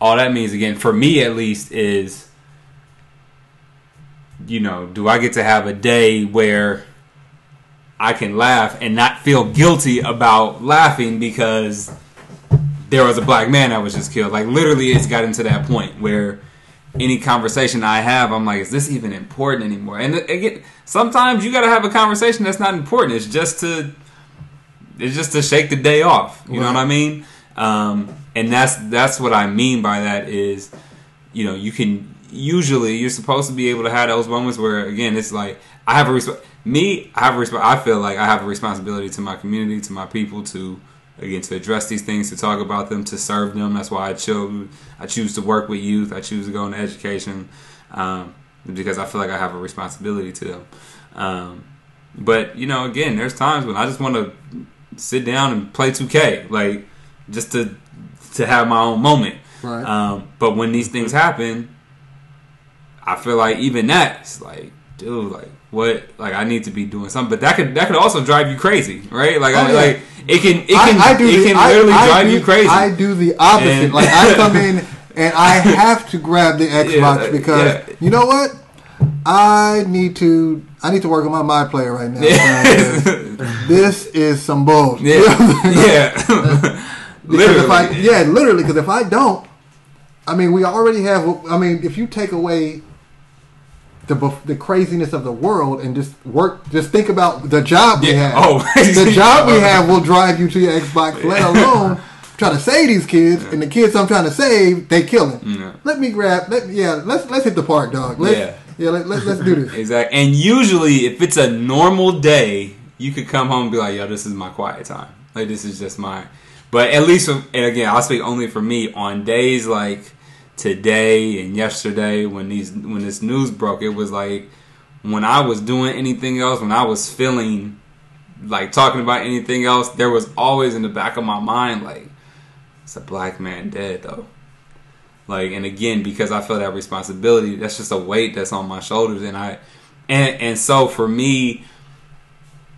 all that means again for me at least is you know do i get to have a day where i can laugh and not feel guilty about laughing because there was a black man that was just killed like literally it's gotten to that point where any conversation i have i'm like is this even important anymore? And again sometimes you got to have a conversation that's not important. It's just to it's just to shake the day off. You know what i mean? Um, and that's that's what I mean by that is, you know, you can usually you're supposed to be able to have those moments where again it's like I have a resp- me I have a resp- I feel like I have a responsibility to my community to my people to again to address these things to talk about them to serve them that's why I chose I choose to work with youth I choose to go into education um, because I feel like I have a responsibility to them um, but you know again there's times when I just want to sit down and play 2K like just to to have my own moment. Right. Um, but when these things happen, I feel like even that's like, dude, like what? Like I need to be doing something. But that could that could also drive you crazy, right? Like Oh, I, yeah. like it can it can I, I do it the, can literally I drive do- you crazy. I do the opposite. And- like I [LAUGHS] come in and I have to grab the Xbox Yeah, because yeah. you know what? I need to I need to work on my my player right now. [LAUGHS] this is some bullshit. [LAUGHS] yeah. Because if I, literally. yeah, literally. Because if I don't, I mean, we already have. I mean, if you take away the the craziness of the world and just work, just think about the job we Yeah, have. oh. the [LAUGHS] job we oh. have will drive you to your Xbox. Let alone trying to save these kids, and the kids I'm trying to save, they killing. Yeah. Let me grab. Let yeah. Let's let's hit the park, dog. Let's, Yeah. yeah. Let, let, let's do this. [LAUGHS] Exactly. And usually, if it's a normal day, you could come home and be like, "Yo, this is my quiet time. Like this is just my." But at least, and again, I'll speak only for me. On days like today and yesterday, when these when this news broke, it was like when I was doing anything else, when I was feeling like talking about anything else, there was always in the back of my mind like, "It's a black man dead, though." Like, and again, because I feel that responsibility, that's just a weight that's on my shoulders, and I, and and so for me,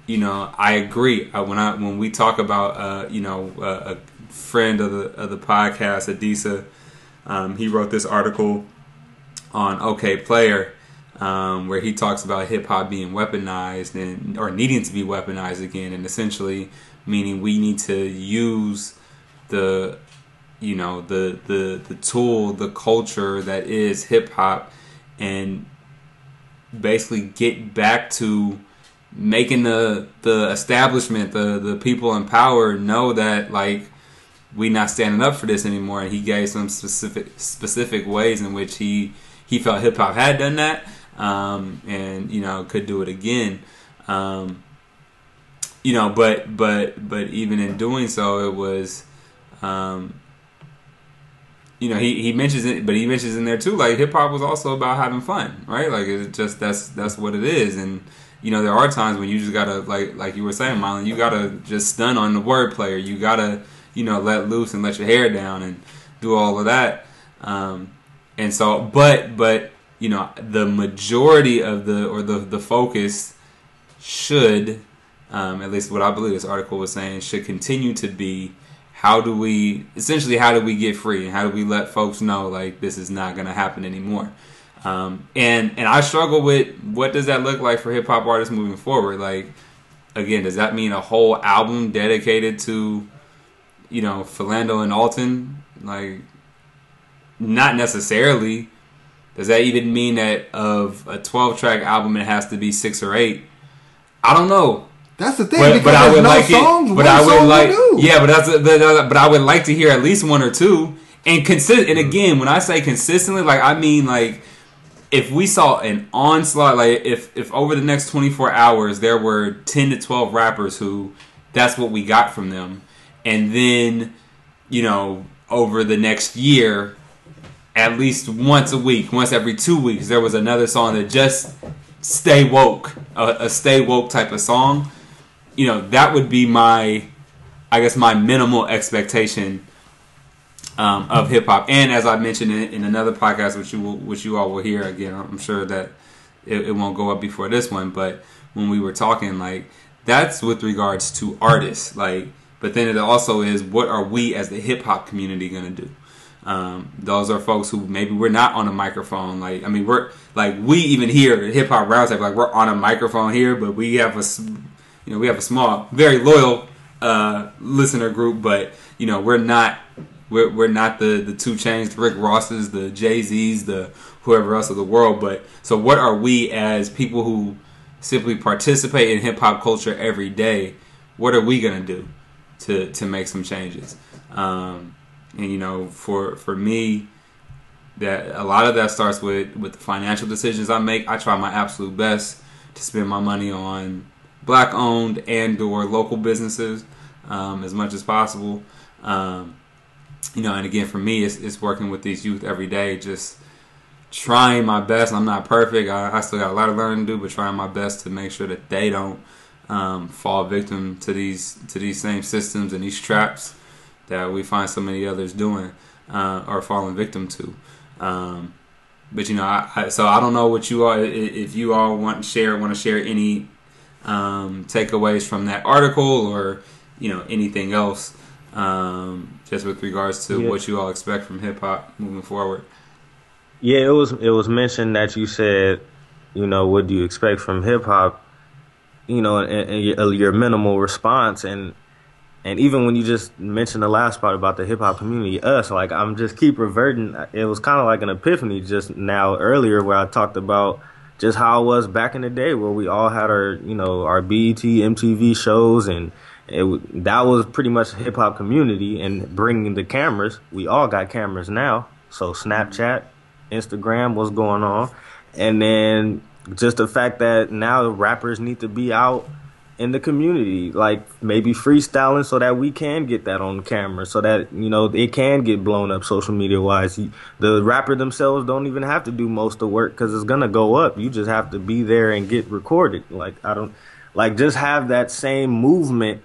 you know, I agree. Uh, when I when we talk about, uh, you know, uh, a friend of the of the podcast, Adisa, um, he wrote this article on Okayplayer, um, where he talks about hip hop being weaponized and or needing to be weaponized again, and essentially meaning we need to use the you know the the the tool the culture that is hip hop and basically get back to making the the establishment the the people in power know that like we not standing up for this anymore. And he gave some specific specific ways in which he he felt hip hop had done that um and you know could do it again. Um you know but but but even in doing so it was um you know, he, he mentions it, but he mentions in there too, like hip hop was also about having fun, right? Like it's just that's that's what it is, and you know there are times when you just gotta like like you were saying, Marlon, you gotta just stun on the wordplay, or you gotta you know let loose and let your hair down and do all of that, um, and so but but you know, the majority of the or the the focus should, um, at least what I believe this article was saying, should continue to be how do we essentially how do we get free and how do we let folks know like this is not going to happen anymore. Um, and and I struggle with what does that look like for hip hop artists moving forward. Like again, does that mean a whole album dedicated to you know Philando and Alton? Like not necessarily. Does that even mean that of a 12 track album it has to be six or eight? I don't know. That's the thing. But, because but I there's would no like songs, it. one But I would like, yeah. But that's but, but I would like to hear at least one or two. And consist. And mm-hmm. again, when I say consistently, like I mean like if we saw an onslaught, like if if over the next 24 hours there were 10 to 12 rappers who that's what we got from them, and then you know over the next year at least once a week, once every two weeks, there was another song that just stay woke, a, a stay woke type of song. You know, that would be my, I guess, my minimal expectation um, of hip hop. And as I mentioned in, in another podcast, which you will, which you all will hear again, I'm sure that it, it won't go up before this one. But when we were talking, like that's with regards to artists, like. But then it also is what are we as the hip hop community gonna do? Um, those are folks who maybe we're not on a microphone. Like I mean, we're like we even here at Hip Hop Roundtable, like we're on a microphone here, but we have a you know we have a small, very loyal uh, listener group, but you know we're not we're, we're not the the 2 Chainz, the Rick Rosses, the Jay Z's, the whoever else of the world. But so what are we as people who simply participate in hip hop culture every day? What are we gonna do to to make some changes? Um, and you know, for for me, that a lot of that starts with with the financial decisions I make. I try my absolute best to spend my money on black owned and or local businesses um, as much as possible. Um, you know, and again, for me, it's, it's working with these youth every day, just trying my best. I'm not perfect. I, I still got a lot of learning to do, but trying my best to make sure that they don't um, fall victim to these to these same systems and these traps that we find so many others doing uh, or falling victim to. Um, but you know, I, I, so I don't know what you all, if you all want to share, want to share any um, takeaways from that article or you know anything else, um, just with regards to Yeah. what you all expect from hip hop moving forward. Yeah, it was it was mentioned that you said, you know, what do you expect from hip hop? You know, and, and your, minimal response, and and even when you just mentioned the last part about the hip hop community, us, like I'm just keep reverting. It was kind of like an epiphany just now earlier where I talked about just how it was back in the day where we all had our you know our BET, MTV shows and. It, that was pretty much hip hop community and bringing the cameras. We all got cameras now, so Snapchat, Instagram, what's going on, and then just the fact that now rappers need to be out in the community, like maybe freestyling, so that we can get that on camera, so that you know it can get blown up social media wise. The rapper themselves don't even have to do most of the work because it's gonna go up. You just have to be there and get recorded. Like I don't like just have that same movement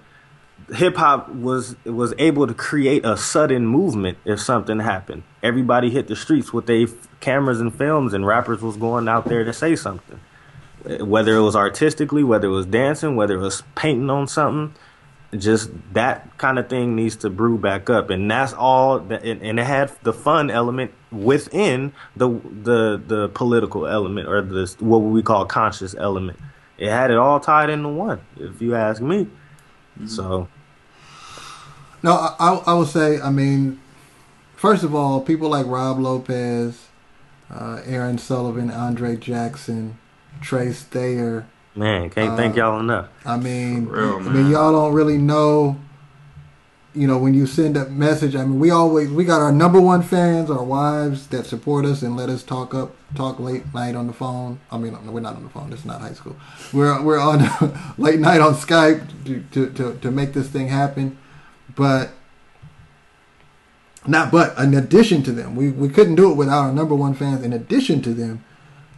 hip hop was was able to create a sudden movement if something happened. Everybody hit the streets with their cameras and films, and rappers was going out there to say something. Whether it was artistically, whether it was dancing, whether it was painting on something, just that kind of thing needs to brew back up, and that's all. That, and, and it had the fun element within the the the political element or the what we call conscious element. It had it all tied into one, if you ask me. Mm-hmm. So. No, I, I, I would say, I mean, first of all, people like Rob Lopez, uh, Aaron Sullivan, Andre Jackson, Trey Thayer. Man, can't Uh, thank y'all enough. I mean, real, I mean, y'all don't really know. You know, when you send a message, I mean, we always we got our number one fans, our wives that support us and let us talk up, talk late night on the phone. I mean, no, we're not on the phone. This is not high school. We're we're on [LAUGHS] late night on Skype to, to to to make this thing happen, but not but in addition to them, we we couldn't do it without our number one fans. In addition to them,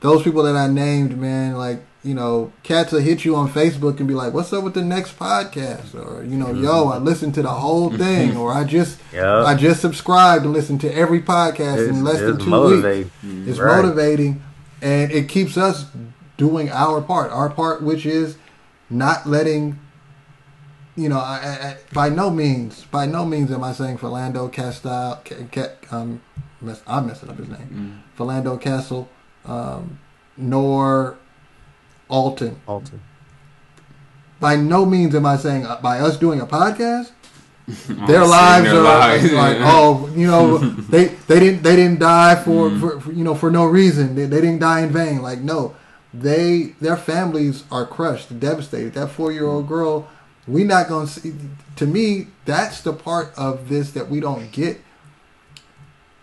those people that I named, man, like you know, cats will hit you on Facebook and be like, "What's up with the next podcast?" Or you know, "Yo, I mm-hmm. listened to the whole [LAUGHS] thing," or "I just Yeah. I just subscribed and listen to every podcast It's, in less than two motivating. weeks." It's Right. motivating, and it keeps us doing our part. Our part, which is not letting. You know, I, I, I- by no means, by no means am I saying Philando Castal. Ca, Ca, um, mess, I'm messing up his name. Philando Castle, um, nor Alton. Alton. By no means am I saying uh, by us doing a podcast, [LAUGHS] their lives their are lives. like [LAUGHS] oh you know [LAUGHS] they they didn't they didn't die for, for, for you know for no reason they, they didn't die in vain like no they their families are crushed devastated that four year old girl we not gonna see to me that's the part of this that we don't get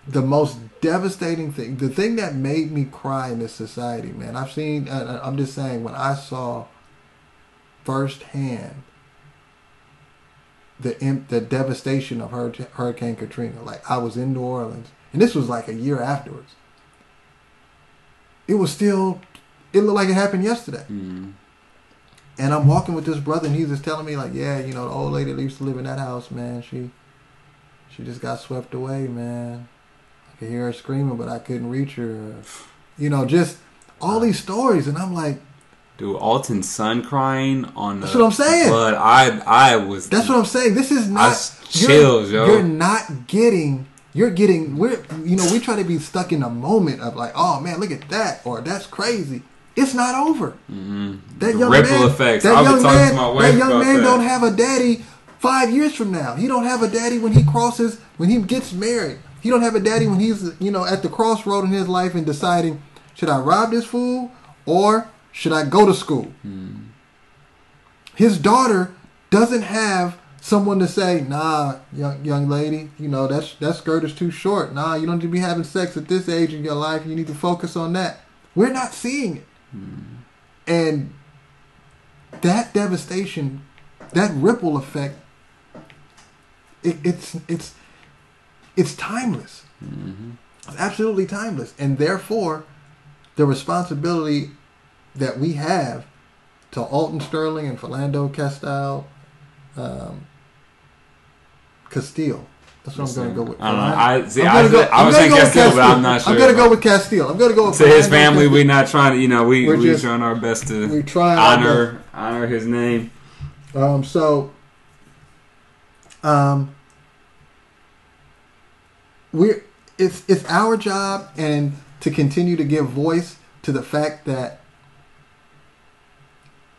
the most devastating thing the thing that made me cry in this society man I've seen uh, I'm just saying when I saw firsthand the the devastation of Hurricane Katrina. Like I was in New Orleans, and this was like a year afterwards. It was still, it looked like it happened yesterday. Mm. And I'm walking with this brother, and he's just telling me like, yeah, you know, the old lady that used to live in that house, man, she, she just got swept away, man. I could hear her screaming, but I couldn't reach her. You know, just all these stories, and I'm like, Dude, Alton's son crying on the That's what I'm saying. But I I was. That's what I'm saying. This is I not you're- chills, yo. You're not getting. You're getting. We're you know we try to be stuck in a moment of like, oh man, look at that, or that's crazy. It's not over. Mhm. That The young ripple man, effects. That young talking man, to my wife that young man that. don't have a daddy five years from now. He don't have a daddy when he crosses when he gets married. He don't have a daddy when he's you know at the crossroad in his life and deciding should I rob this fool or should I go to school. His daughter doesn't have someone to say, "Nah, young young lady, you know that's that skirt is too short. Nah, you don't need to be having sex at this age in your life. You need to focus on that." We're not seeing it, and that devastation, that ripple effect, it, it's it's it's timeless. It's absolutely timeless, and therefore, the responsibility that we have to Alton Sterling and Philando Castile, um, Castile. That's what I'm going to go with. I don't know. I- see, I'm gonna was- go- I was saying go with Castile, but I'm not sure. I'm going to go with Castile. I'm going to go with to his family, Castile. we not trying to. You know, we We're we just- trying our best to we're trying honor honor his name. Um, so, um, we're it's it's our job and to continue to give voice to the fact that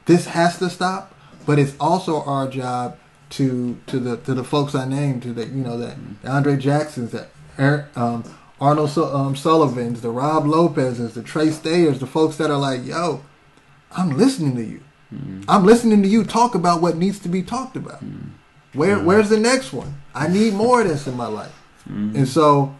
this has to stop, but it's also our job to to the to the folks I named, to the you know the, mm-hmm. the Andre Jacksons, that um, Arnold Su- um, Sullivans, the Rob Lopez's, the Trey Stayers, the folks that are like, yo, I'm listening to you. Mm-hmm. I'm listening to you talk about what needs to be talked about. Mm-hmm. Where where's the next one? I need more of this in my life. And so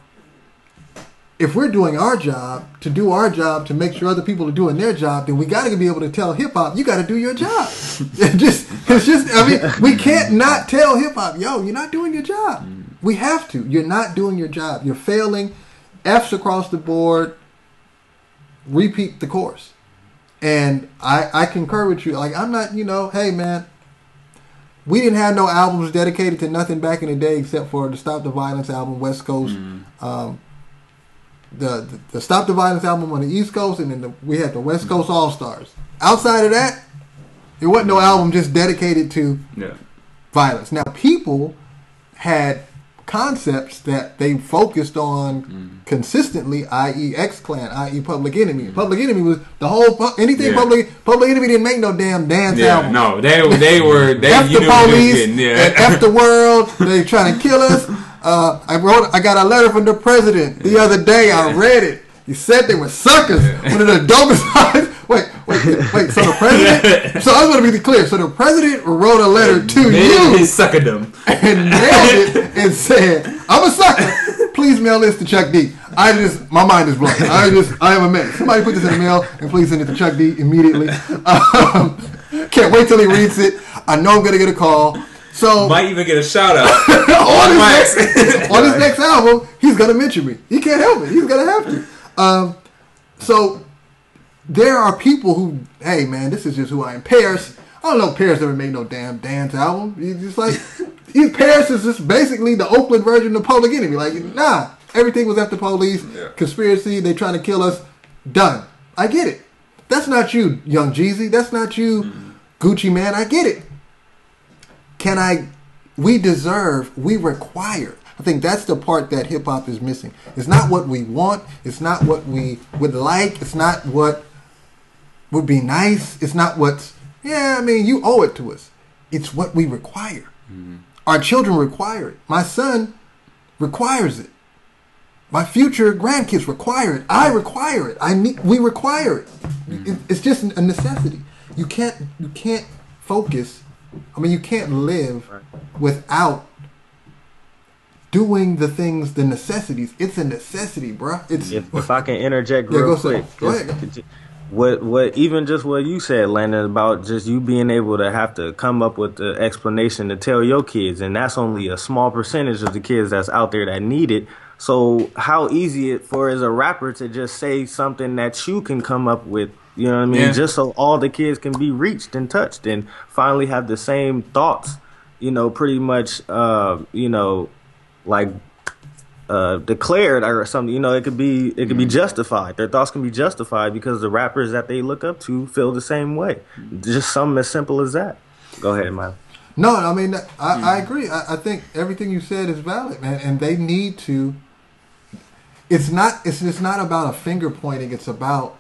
if we're doing our job to do our job to make sure other people are doing their job, then we got to be able to tell hip hop, you got to do your job. [LAUGHS] It just it's just I mean, we can't not tell hip hop, yo, you're not doing your job. We have to. You're not doing your job. You're failing. F's across the board. Repeat the course. And I, I concur with you. Like I'm not, you know, hey man, we didn't have no albums dedicated to nothing back in the day except for the Stop the Violence album, West Coast. Um, the, the the Stop the Violence album on the East Coast, and then the, we had the West Coast All Stars. Outside of that, it wasn't no album just dedicated to Yeah. violence. Now, people had concepts that they focused on Mm. consistently, i.e., X Clan, i.e., Public Enemy. Public Enemy was the whole pu- anything Yeah. Public Public Enemy didn't make no damn dance Yeah, album. no, they they were they F you the police yeah. F the world. They trying to kill us. [LAUGHS] Uh, I wrote. I got a letter from the president the other day. I read it. He said they were suckers. One of the [LAUGHS] dopest. wait, wait, wait. So the president. So I was going to be clear. So the president wrote a letter to you he suckerdom. and mailed it and said, "I'm a sucker. Please mail this to Chuck D." I just, my mind is blown. I just, I am a mess. Somebody put this in the mail and please send it to Chuck D immediately. Um, can't wait till he reads it. I know I'm gonna get a call. So Might even get a shout out. [LAUGHS] on, his next, [LAUGHS] on his next album, he's gonna mention me. He can't help it. He's gonna have to. Um, so there are people who, hey man, this is just who I am. Paris, I don't know. Paris never made no damn dance album. He's just like, [LAUGHS] he, Paris is just basically the Oakland version of Public Enemy. Like, nah, everything was after police Yeah. conspiracy. They trying to kill us. Done. I get it. That's not you, Young Jeezy. That's not you, Gucci Mane. I get it. Can I? We deserve. We require. I think that's the part that hip hop is missing. It's not what we want. It's not what we would like. It's not what would be nice. It's not what's. Yeah, I mean, you owe it to us. It's what we require. Mm-hmm. Our children require it. My son requires it. My future grandkids require it. I require it. I need. We require it. Mm-hmm. It- It's just a necessity. You can't. You can't focus. I mean, you can't live without doing the things, the necessities. It's a necessity, bruh. It's If, if I can interject [LAUGHS] Yeah, real go quick. Go just- What what even just what you said, Landon, about just you being able to have to come up with the explanation to tell your kids, and that's only a small percentage of the kids that's out there that need it. So how easy it for as a rapper to just say something that you can come up with, you know what I mean? Yeah. Just so all the kids can be reached and touched and finally have the same thoughts, you know, pretty much uh, you know, like uh, declared or something. You know, it could be it could be justified. Their thoughts can be justified because the rappers that they look up to feel the same way. Just something as simple as that. Go ahead, man. No, I mean, I, I agree. I, I think everything you said is valid, man, and they need to. It's not. It's just not about a finger pointing. It's about,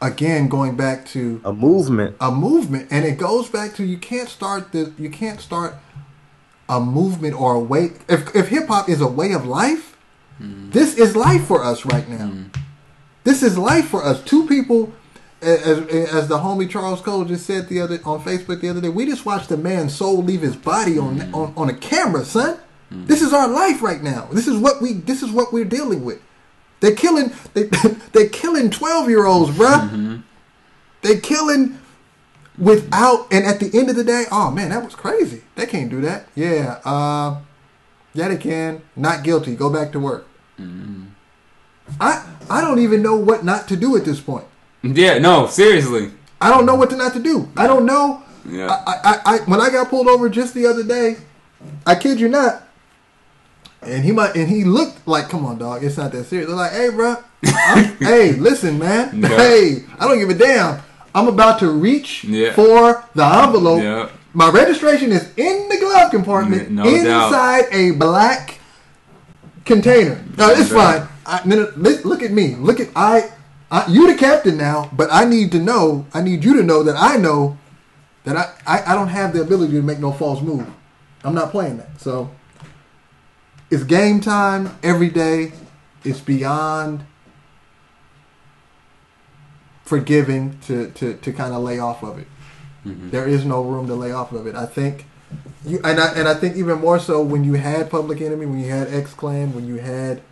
again, going back to A movement. a movement, and it goes back to you can't start the you can't start a movement or a way. If if hip hop is a way of life, hmm. this is life for us right now. Hmm. This is life for us. Two people, as as the homie Charles Cole just said the other on Facebook the other day, we just watched a man's soul leave his body on hmm. on, on a camera, son. This is our life right now. This is what we this is what we're dealing with. They're killing they [LAUGHS] they're killing twelve year olds, bruh. They're killing without and at the end of the day, oh man, that was crazy. They can't do that. Yeah, uh, yeah, they can. Not guilty. Go back to work. I I don't even know what not to do at this point. [LAUGHS] Yeah, no, seriously. I don't know what to not to do. I don't know. Yeah. I, I, I when I got pulled over just the other day, I kid you not. And he might and he looked like, come on, dog, it's not that serious. They're like, hey, bro, [LAUGHS] hey, listen, man, Yeah. hey, I don't give a damn. I'm about to reach Yeah. for the envelope. Yeah. My registration is in the glove compartment, No doubt. inside a black container. No, it's fine. I, no, no, look, look at me. Look at I, I. You the captain now, but I need to know. I need you to know that I know that I, I, I don't have the ability to make no false move. I'm not playing that. So it's game time every day. It's beyond forgiving to, to, to kind of lay off of it. Mm-hmm. There is no room to lay off of it. I think you and I and I think even more so when you had Public Enemy, when you had X Clan, when you had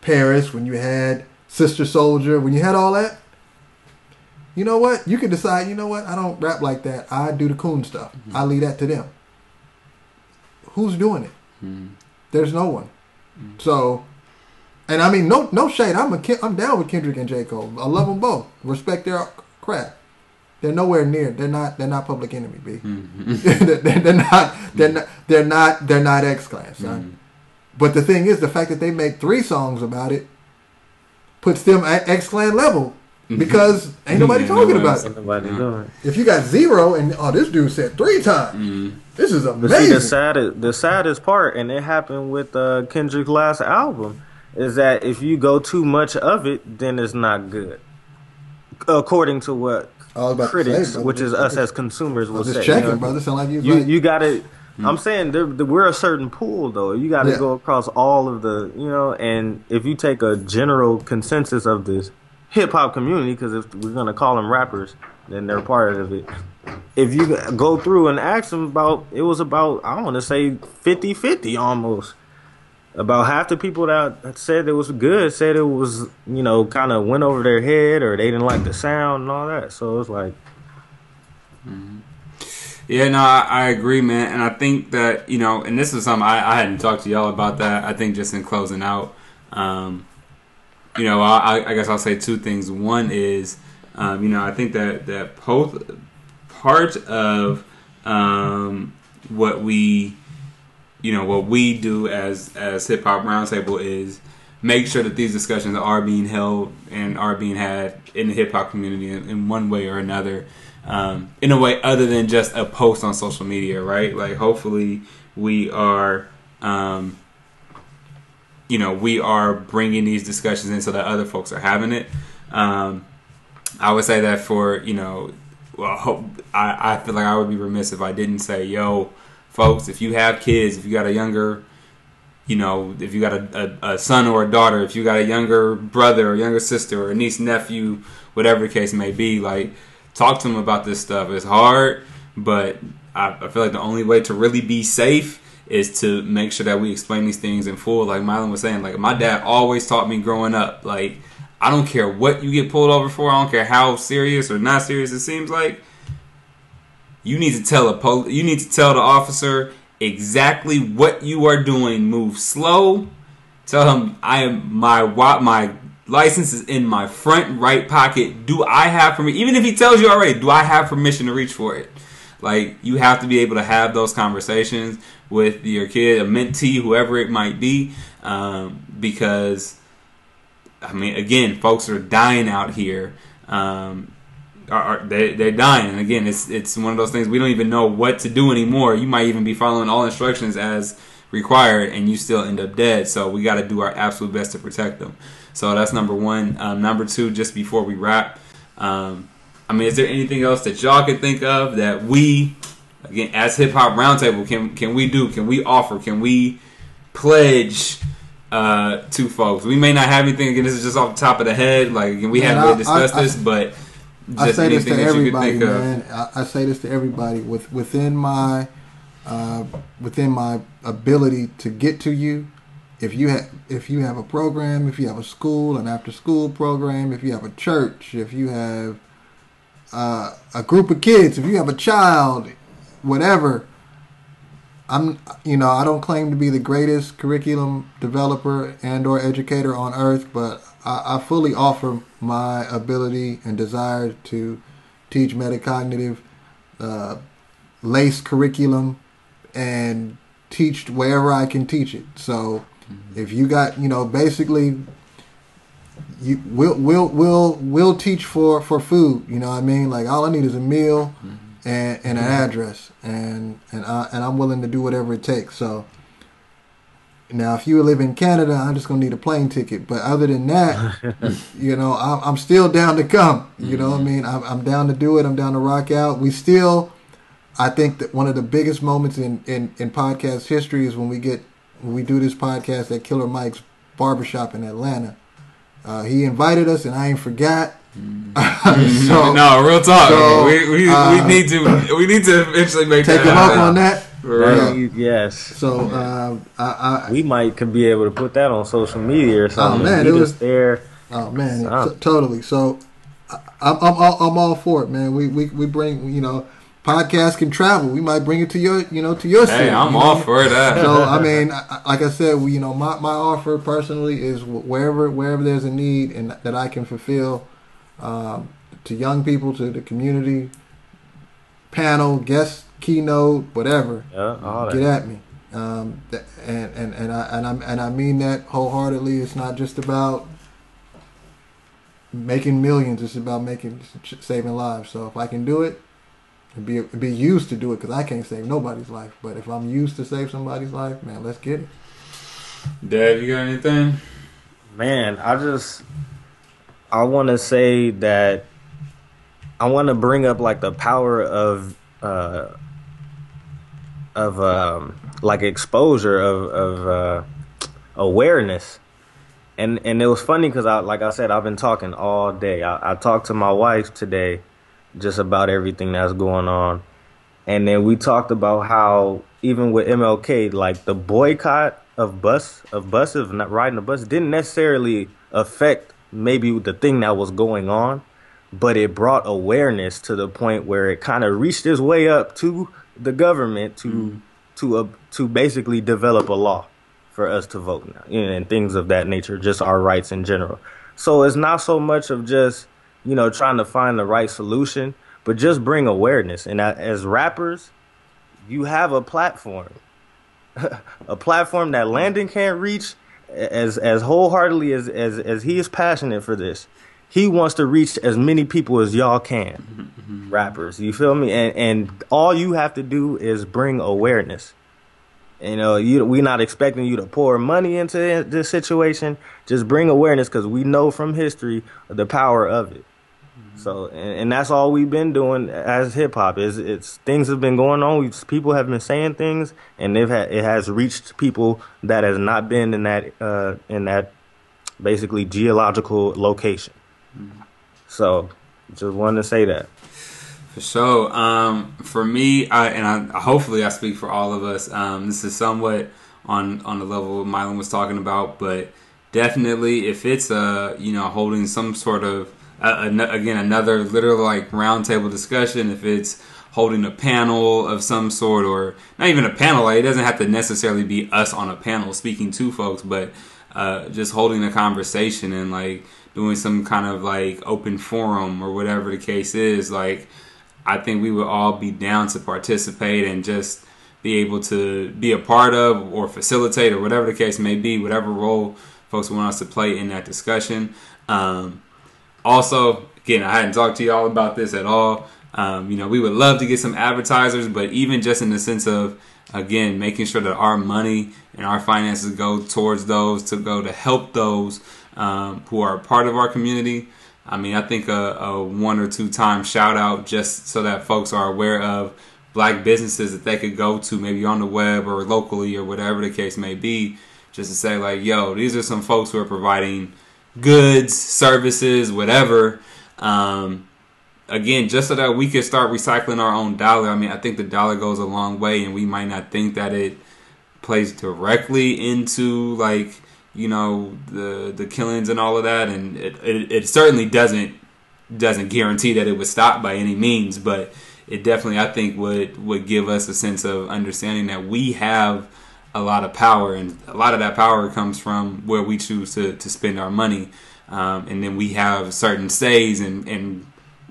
Paris, when you had Sister Souljah, when you had all that. You know what? You can decide. You know what? I don't rap like that. I do the coon stuff. Mm-hmm. I leave that to them. Who's doing it? Mm-hmm. There's no one. Mm-hmm. So, and I mean, no, no shade. I'm a, I'm down with Kendrick and J Cole. I love them both. Respect their crap. They're nowhere near. They're not. They're not Public Enemy. B. Mm-hmm. [LAUGHS] they're, they're not. They're not. They're not. They're not X Clan, son. Mm-hmm. But the thing is, the fact that they make three songs about it puts them at X Clan level Mm-hmm. because ain't nobody Yeah, talking nobody about else. it. Nobody doing. If you got zero and oh, this dude said three times. Mm-hmm. This is But see, the saddest, the saddest part, and it happened with uh, Kendrick's last album, is that if you go too much of it, then it's not good. According to what I was to critics, say, which is us as consumers, will was say. just you know? brother. Sound like you. You like, you got to. Mm-hmm. I'm saying there, there, we're a certain pool though. You got to Yeah. go across all of the, you know, and if you take a general consensus of this hip hop community, because if we're gonna call them rappers, then they're part of it. If you go through and ask them about, it was about I want to say 50-50 almost. About half the people that said it was good said it was, you know, kind of went over their head or they didn't like the sound and all that. So it's like, Yeah, no, I, I agree, man, and I think that you know, and this is something I, I hadn't talked to y'all about that. I think just in closing out, um, you know, I, I guess I'll say two things. One is, um, you know, I think that that both part of um, what we, you know, what we do as as hip hop roundtable is make sure that these discussions are being held and are being had in the hip hop community in, in, one way or another, um, in a way other than just a post on social media, right? Like, hopefully, we are. Um, you know, we are bringing these discussions in so that other folks are having it. Um, I would say that for you know, well, I I feel like I would be remiss if I didn't say, yo, folks, if you have kids, if you got a younger, you know, if you got a, a, a son or a daughter, if you got a younger brother or younger sister or a niece, nephew, whatever the case may be, like talk to them about this stuff. It's hard, but I, I feel like the only way to really be safe is to make sure that we explain these things in full. Like Mylan was saying, like my dad always taught me growing up, like I don't care what you get pulled over for. I don't care how serious or not serious it seems like. You need to tell a pol- you need to tell the officer exactly what you are doing. Move slow. Tell him I am my my license is in my front right pocket. Do I have permission? Even if he tells you already, do I have permission to reach for it? Like you have to be able to have those conversations with your kid, a mentee, whoever it might be, um, because I mean, again, folks are dying out here. Um, are, are they, they're dying, and again, it's it's one of those things we don't even know what to do anymore. You might even be following all instructions as required, and you still end up dead. So we got to do our absolute best to protect them. So that's number one. Um, number two, just before we wrap, um, I mean, is there anything else that y'all can think of that we, again, as Hip Hop Roundtable, can can we do? Can we offer? Can we pledge? uh, to folks. We may not have anything again. This is just off the top of the head. Like we haven't really discussed I, I, this, but I say this to everybody, man. I, I, say this to everybody with within my uh, within my ability to get to you. If you have if you have a program, if you have a school, an after school program, if you have a church, if you have uh, a group of kids, if you have a child, whatever I'm, you know, I don't claim to be the greatest curriculum developer and or educator on earth, but I, I fully offer my ability and desire to teach metacognitive, uh, lace curriculum, and teach wherever I can teach it. So, mm-hmm. if you got, you know, basically, you we'll we'll we'll we'll teach for for food. You know what I mean? Like all I need is a meal. Mm-hmm and, and an address, and and I and I'm willing to do whatever it takes. So now, if you live in Canada, I'm just gonna need a plane ticket. But other than that, [LAUGHS] you know, I'm, I'm still down to come. You know what I mean? I'm, I'm down to do it. I'm down to rock out. We still, I think that one of the biggest moments in in, in podcast history is when we get when we do this podcast at Killer Mike's barbershop in Atlanta. Uh, he invited us, and I ain't forgot. Mm-hmm. [LAUGHS] [LAUGHS] so, no, real talk. So, we, we, uh, we need to we need to eventually make take him up on that. Yeah. Yes. So uh, I, I, we might could be able to put that on social media or something. Oh man, it was there. Oh man, it, totally. So I, I'm I'm all, I'm all for it, man. We we we bring you know podcast can travel. We might bring it to your, you know, to your city. Hey, I'm you know? all for that. So I mean, like I said, we, you know, my, my offer personally is wherever wherever there's a need and that I can fulfill um, to young people, to the community, panel, guest, keynote, whatever. Yeah, get at me. Um, and and and I and I and I mean that wholeheartedly. It's not just about making millions. It's about making saving lives. So if I can do it, and be be used to do it, because I can't save nobody's life. But if I'm used to save somebody's life, man, let's get it. Dad, you got anything? Man, I just I want to say that I want to bring up like the power of uh, of um, like exposure of of uh, awareness. And and it was funny because I like I said I've been talking all day. I, I talked to my wife today just about everything that's going on, and then we talked about how even with MLK, like the boycott of bus of buses not riding the bus didn't necessarily affect maybe the thing that was going on, but it brought awareness to the point where it kind of reached its way up to the government to mm. to uh, to basically develop a law for us to vote now, you know, and things of that nature, just our rights in general. So it's not so much of just you know trying to find the right solution, but just bring awareness. And as rappers, you have a platform, [LAUGHS] a platform that Landon can't reach as as wholeheartedly as as as he is passionate for this, he wants to reach as many people as y'all can, mm-hmm. rappers. You feel me? And and all you have to do is bring awareness. You know, you we're not expecting you to pour money into this situation. Just bring awareness because we know from history the power of it. So, and, and, that's all we've been doing as hip hop. Is it's things have been going on. We've, people have been saying things, and they've had it has reached people that has not been in that uh, in that basically geological location. So, just wanted to say that. For sure. Um, for me, I, and I, hopefully I speak for all of us. Um, this is somewhat on on the level Mylan was talking about, but definitely if it's uh you know holding some sort of uh, again another literal like roundtable discussion if it's holding a panel of some sort or not even a panel like it doesn't have to necessarily be us on a panel speaking to folks but uh, just holding a conversation and like doing some kind of like open forum or whatever the case is like i think we would all be down to participate and just be able to be a part of or facilitate or whatever the case may be whatever role folks want us to play in that discussion. Um, also, again, I hadn't talked to y'all about this at all. Um, you know, we would love to get some advertisers, but even just in the sense of, again, making sure that our money and our finances go towards those to go to help those um, who are part of our community. I mean, I think a, a one or two time shout out just so that folks are aware of black businesses that they could go to maybe on the web or locally or whatever the case may be, just to say like, yo, these are some folks who are providing goods, services, whatever. Um, again, just so that we can start recycling our own dollar. I mean, I think the dollar goes a long way, and we might not think that it plays directly into like you know the the killings and all of that, and it, it, it certainly doesn't doesn't guarantee that it would stop by any means, but it definitely I think would would give us a sense of understanding that we have a lot of power, and a lot of that power comes from where we choose to, to spend our money. Um, and then we have certain says and, and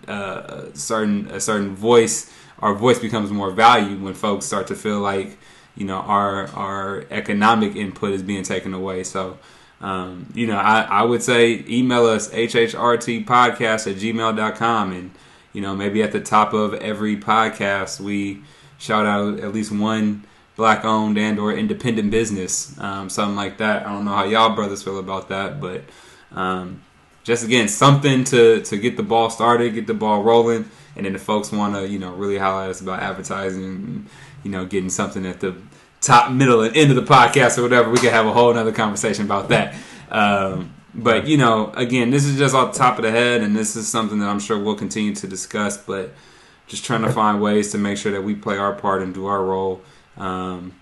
uh, certain a certain voice. Our voice becomes more valued when folks start to feel like you know our our economic input is being taken away. So. Um, you know, I, I would say email us hhrtpodcast at gmail.com and, you know, maybe at the top of every podcast, we shout out at least one black owned and or independent business, um, something like that. I don't know how y'all brothers feel about that, but um, just again something to to get the ball started, get the ball rolling, and then if folks want to you know really highlight us about advertising, you know, getting something at the top, middle, and end of the podcast or whatever, we could have a whole other conversation about that. Um, but you know, again, this is just off the top of the head, and this is something that I'm sure we'll continue to discuss. But just trying to find ways to make sure that we play our part and do our role um,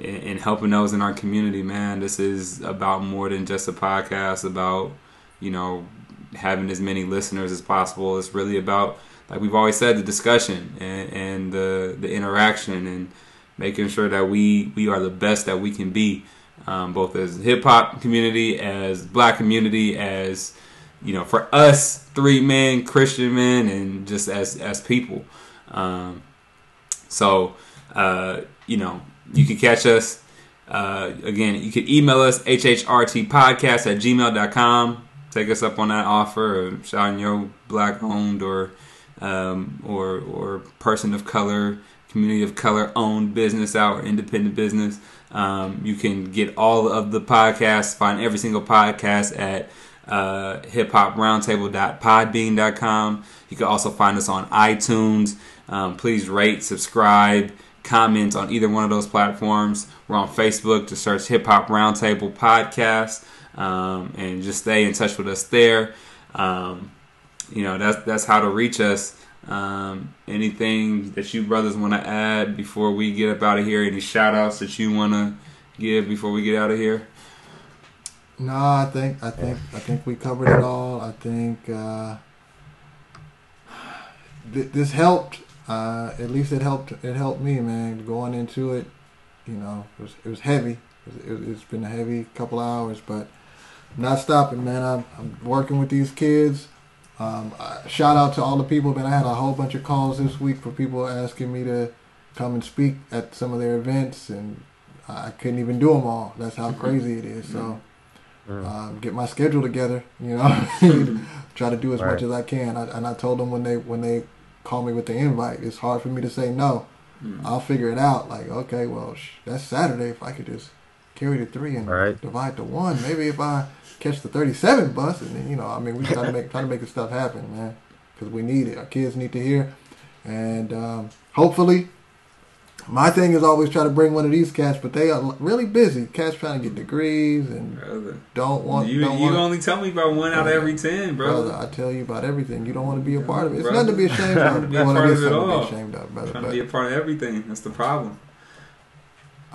and, helping those in our community, man. This is about more than just a podcast about, you know, having as many listeners as possible. It's really about, like we've always said, the discussion and, and the the interaction and making sure that we we are the best that we can be, um, both as hip hop community, as black community, as you know, for us three men, Christian men, and just as as people. Um, so uh, you know, you can catch us. Uh, again, you can email us, hhrtpodcast at gmail.com. Take us up on that offer of shouting your black owned or, um, or, or person of color, community of color owned business out or independent business. Um, you can get all of the podcasts, find every single podcast at uh, hiphoproundtable.podbean.com. You can also find us on iTunes. Um, please rate, subscribe, comment on either one of those platforms. We're on Facebook to search Hip Hop Roundtable Podcast um, and just stay in touch with us there. Um, you know, that's that's how to reach us. Um, anything that you brothers want to add before we get up out of here? Any shout outs that you want to give before we get out of here? No, I think I think I think we covered it all. I think uh, th- this helped uh, at least it helped. It helped me, man. Going into it, you know, it was, it was heavy. It, has been a heavy couple hours, but I'm not stopping, man. I'm, I'm working with these kids. Um, shout out to all the people, man. I had a whole bunch of calls this week for people asking me to come and speak at some of their events, and I couldn't even do them all. That's how crazy it is. So. Um, get my schedule together, you know. [LAUGHS] Try to do as Right. much as I can. I, and I told them when they when they call me with the invite, it's hard for me to say no. Mm. I'll figure it out. Like, okay, well, sh- that's Saturday. If I could just carry the three and Right. divide the one, maybe if I catch the thirty-seven bus, and then you know, I mean, we try to make try to make this stuff happen, man, because we need it. Our kids need to hear, and um, hopefully, my thing is always try to bring one of these cats, but they are really busy. Cats trying to get degrees and Brother. don't want. You don't you want, only tell me about one out of every ten, brother, brother. I tell you about everything. You don't want to be a part of it. It's Brother. nothing to be ashamed of. to [LAUGHS] be a part of it to all. be ashamed of, brother. Trying to be a part of everything. That's the problem.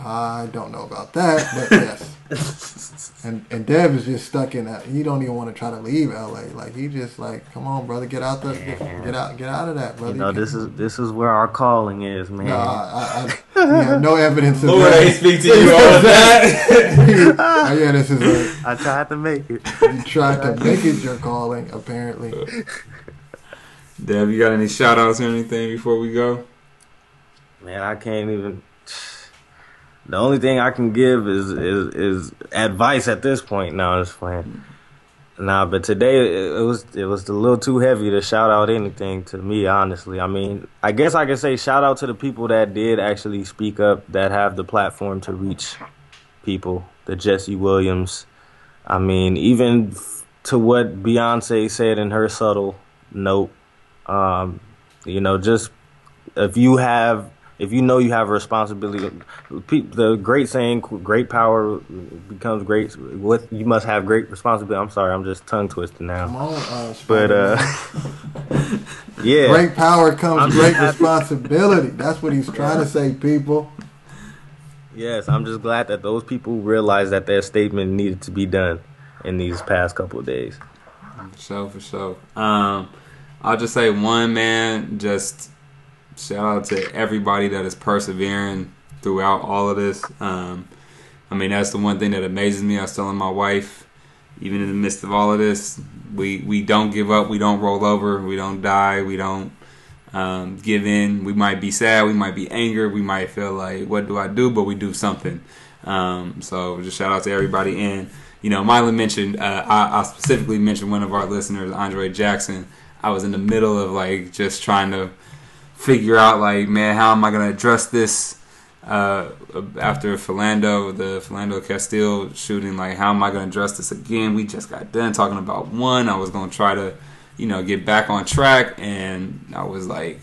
I don't know about that, but [LAUGHS] yes. and and Dev is just stuck in that. He don't even want to try to leave LA. Like he just like, come on, brother, get out the get, get out get out of that, brother. You know, You this is this is where our calling is, man. no, I, I, I, we have no evidence of Lord, I that. ain't speak to you all that. [LAUGHS] Oh, yeah, this is a I tried to make it. you tried to make it your calling, apparently. Deb, you got any shout outs or anything before we go? Man, I can't even. The only thing I can give is is, is advice at this point. Now I'm just playing. Nah, but today it, was it was a little too heavy to shout out anything to me. Honestly, I mean, I guess I can say shout out to the people that did actually speak up, that have the platform to reach people. The Jesse Williams. I mean, even to what Beyonce said in her subtle note. Um, you know, just if you have if you know you have a responsibility the great saying great power becomes great what you must have great responsibility i'm sorry i'm just tongue twisted Come now on, uh, but uh [LAUGHS] yeah great power comes I'm great responsibility. That's what he's trying to say, people. yes i'm just glad that those people realized that their statement needed to be done in these past couple of days For sure, for sure. Um, I'll just say one man. Just shout out to everybody that is persevering throughout all of this. Um, I mean, that's the one thing that amazes me. I was telling my wife, even in the midst of all of this, we we don't give up. We don't roll over. We don't die. We don't um, give in. We might be sad. We might be angry. We might feel like, what do I do? But we do something. Um, so just shout out to everybody. And you know, Mylon mentioned. Uh, I, I specifically mentioned one of our listeners, Andre Jackson. I was in the middle of like just trying to figure out like, man, how am I gonna address this uh, after Philando, the Philando Castile shooting? Like, how am I gonna address this again? We just got done talking about one. I was gonna try to, you know, get back on track, and I was like,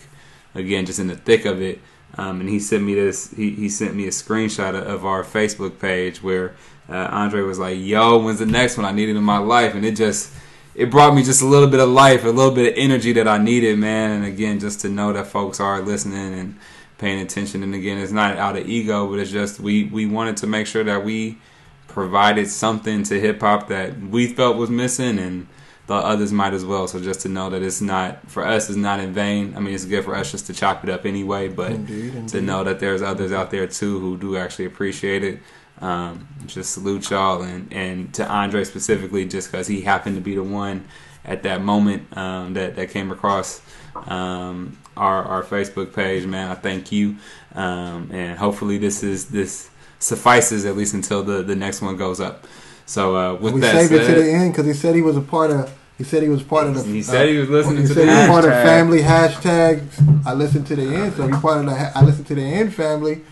again, just in the thick of it. Um, and he sent me this. He, he sent me a screenshot of, of our Facebook page where uh, Andre was like, "Yo, when's the next one I needed in my life?" And it just it brought me just a little bit of life, a little bit of energy that I needed, man. And again, just to know that folks are listening and paying attention. And again, it's not out of ego, but it's just we we wanted to make sure that we provided something to hip hop that we felt was missing and thought others might as well. So just to know that it's not for us, it's not in vain. I mean, it's good for us just to chop it up anyway, but Indeed, to know that there's others out there too who do actually appreciate it. Um, just salute y'all and, and to Andre specifically, just because he happened to be the one at that moment um, that that came across um, our our Facebook page. Man, I thank you, um, and hopefully this is this suffices at least until the the next one goes up. So uh, with we that saved it to the end because he said he was a part of. He said he was part of the. he said he was listening he to said the he was part of hashtag. family hashtags. I listened to the end, so he part of the. I listened to the end family.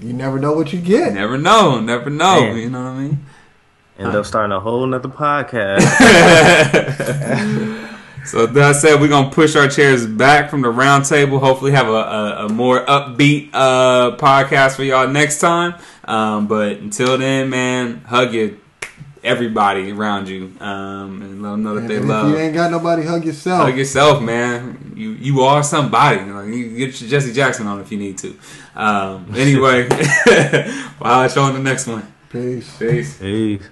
You never know what you get. never know, never know. Man. You know what I mean? end up starting a whole nother podcast [LAUGHS] so that said, we're gonna push our chairs back from the round table. Hopefully, have a, a, a more upbeat uh, podcast for y'all next time. Um, but until then, man, hug your everybody around you um, and let them know that And they if love. you ain't got nobody, hug yourself. Hug yourself, man. You you are somebody. Like, you get your Jesse Jackson on if you need to. Um, anyway, well, [LAUGHS] I'll show on the next one. Peace. Peace. Peace.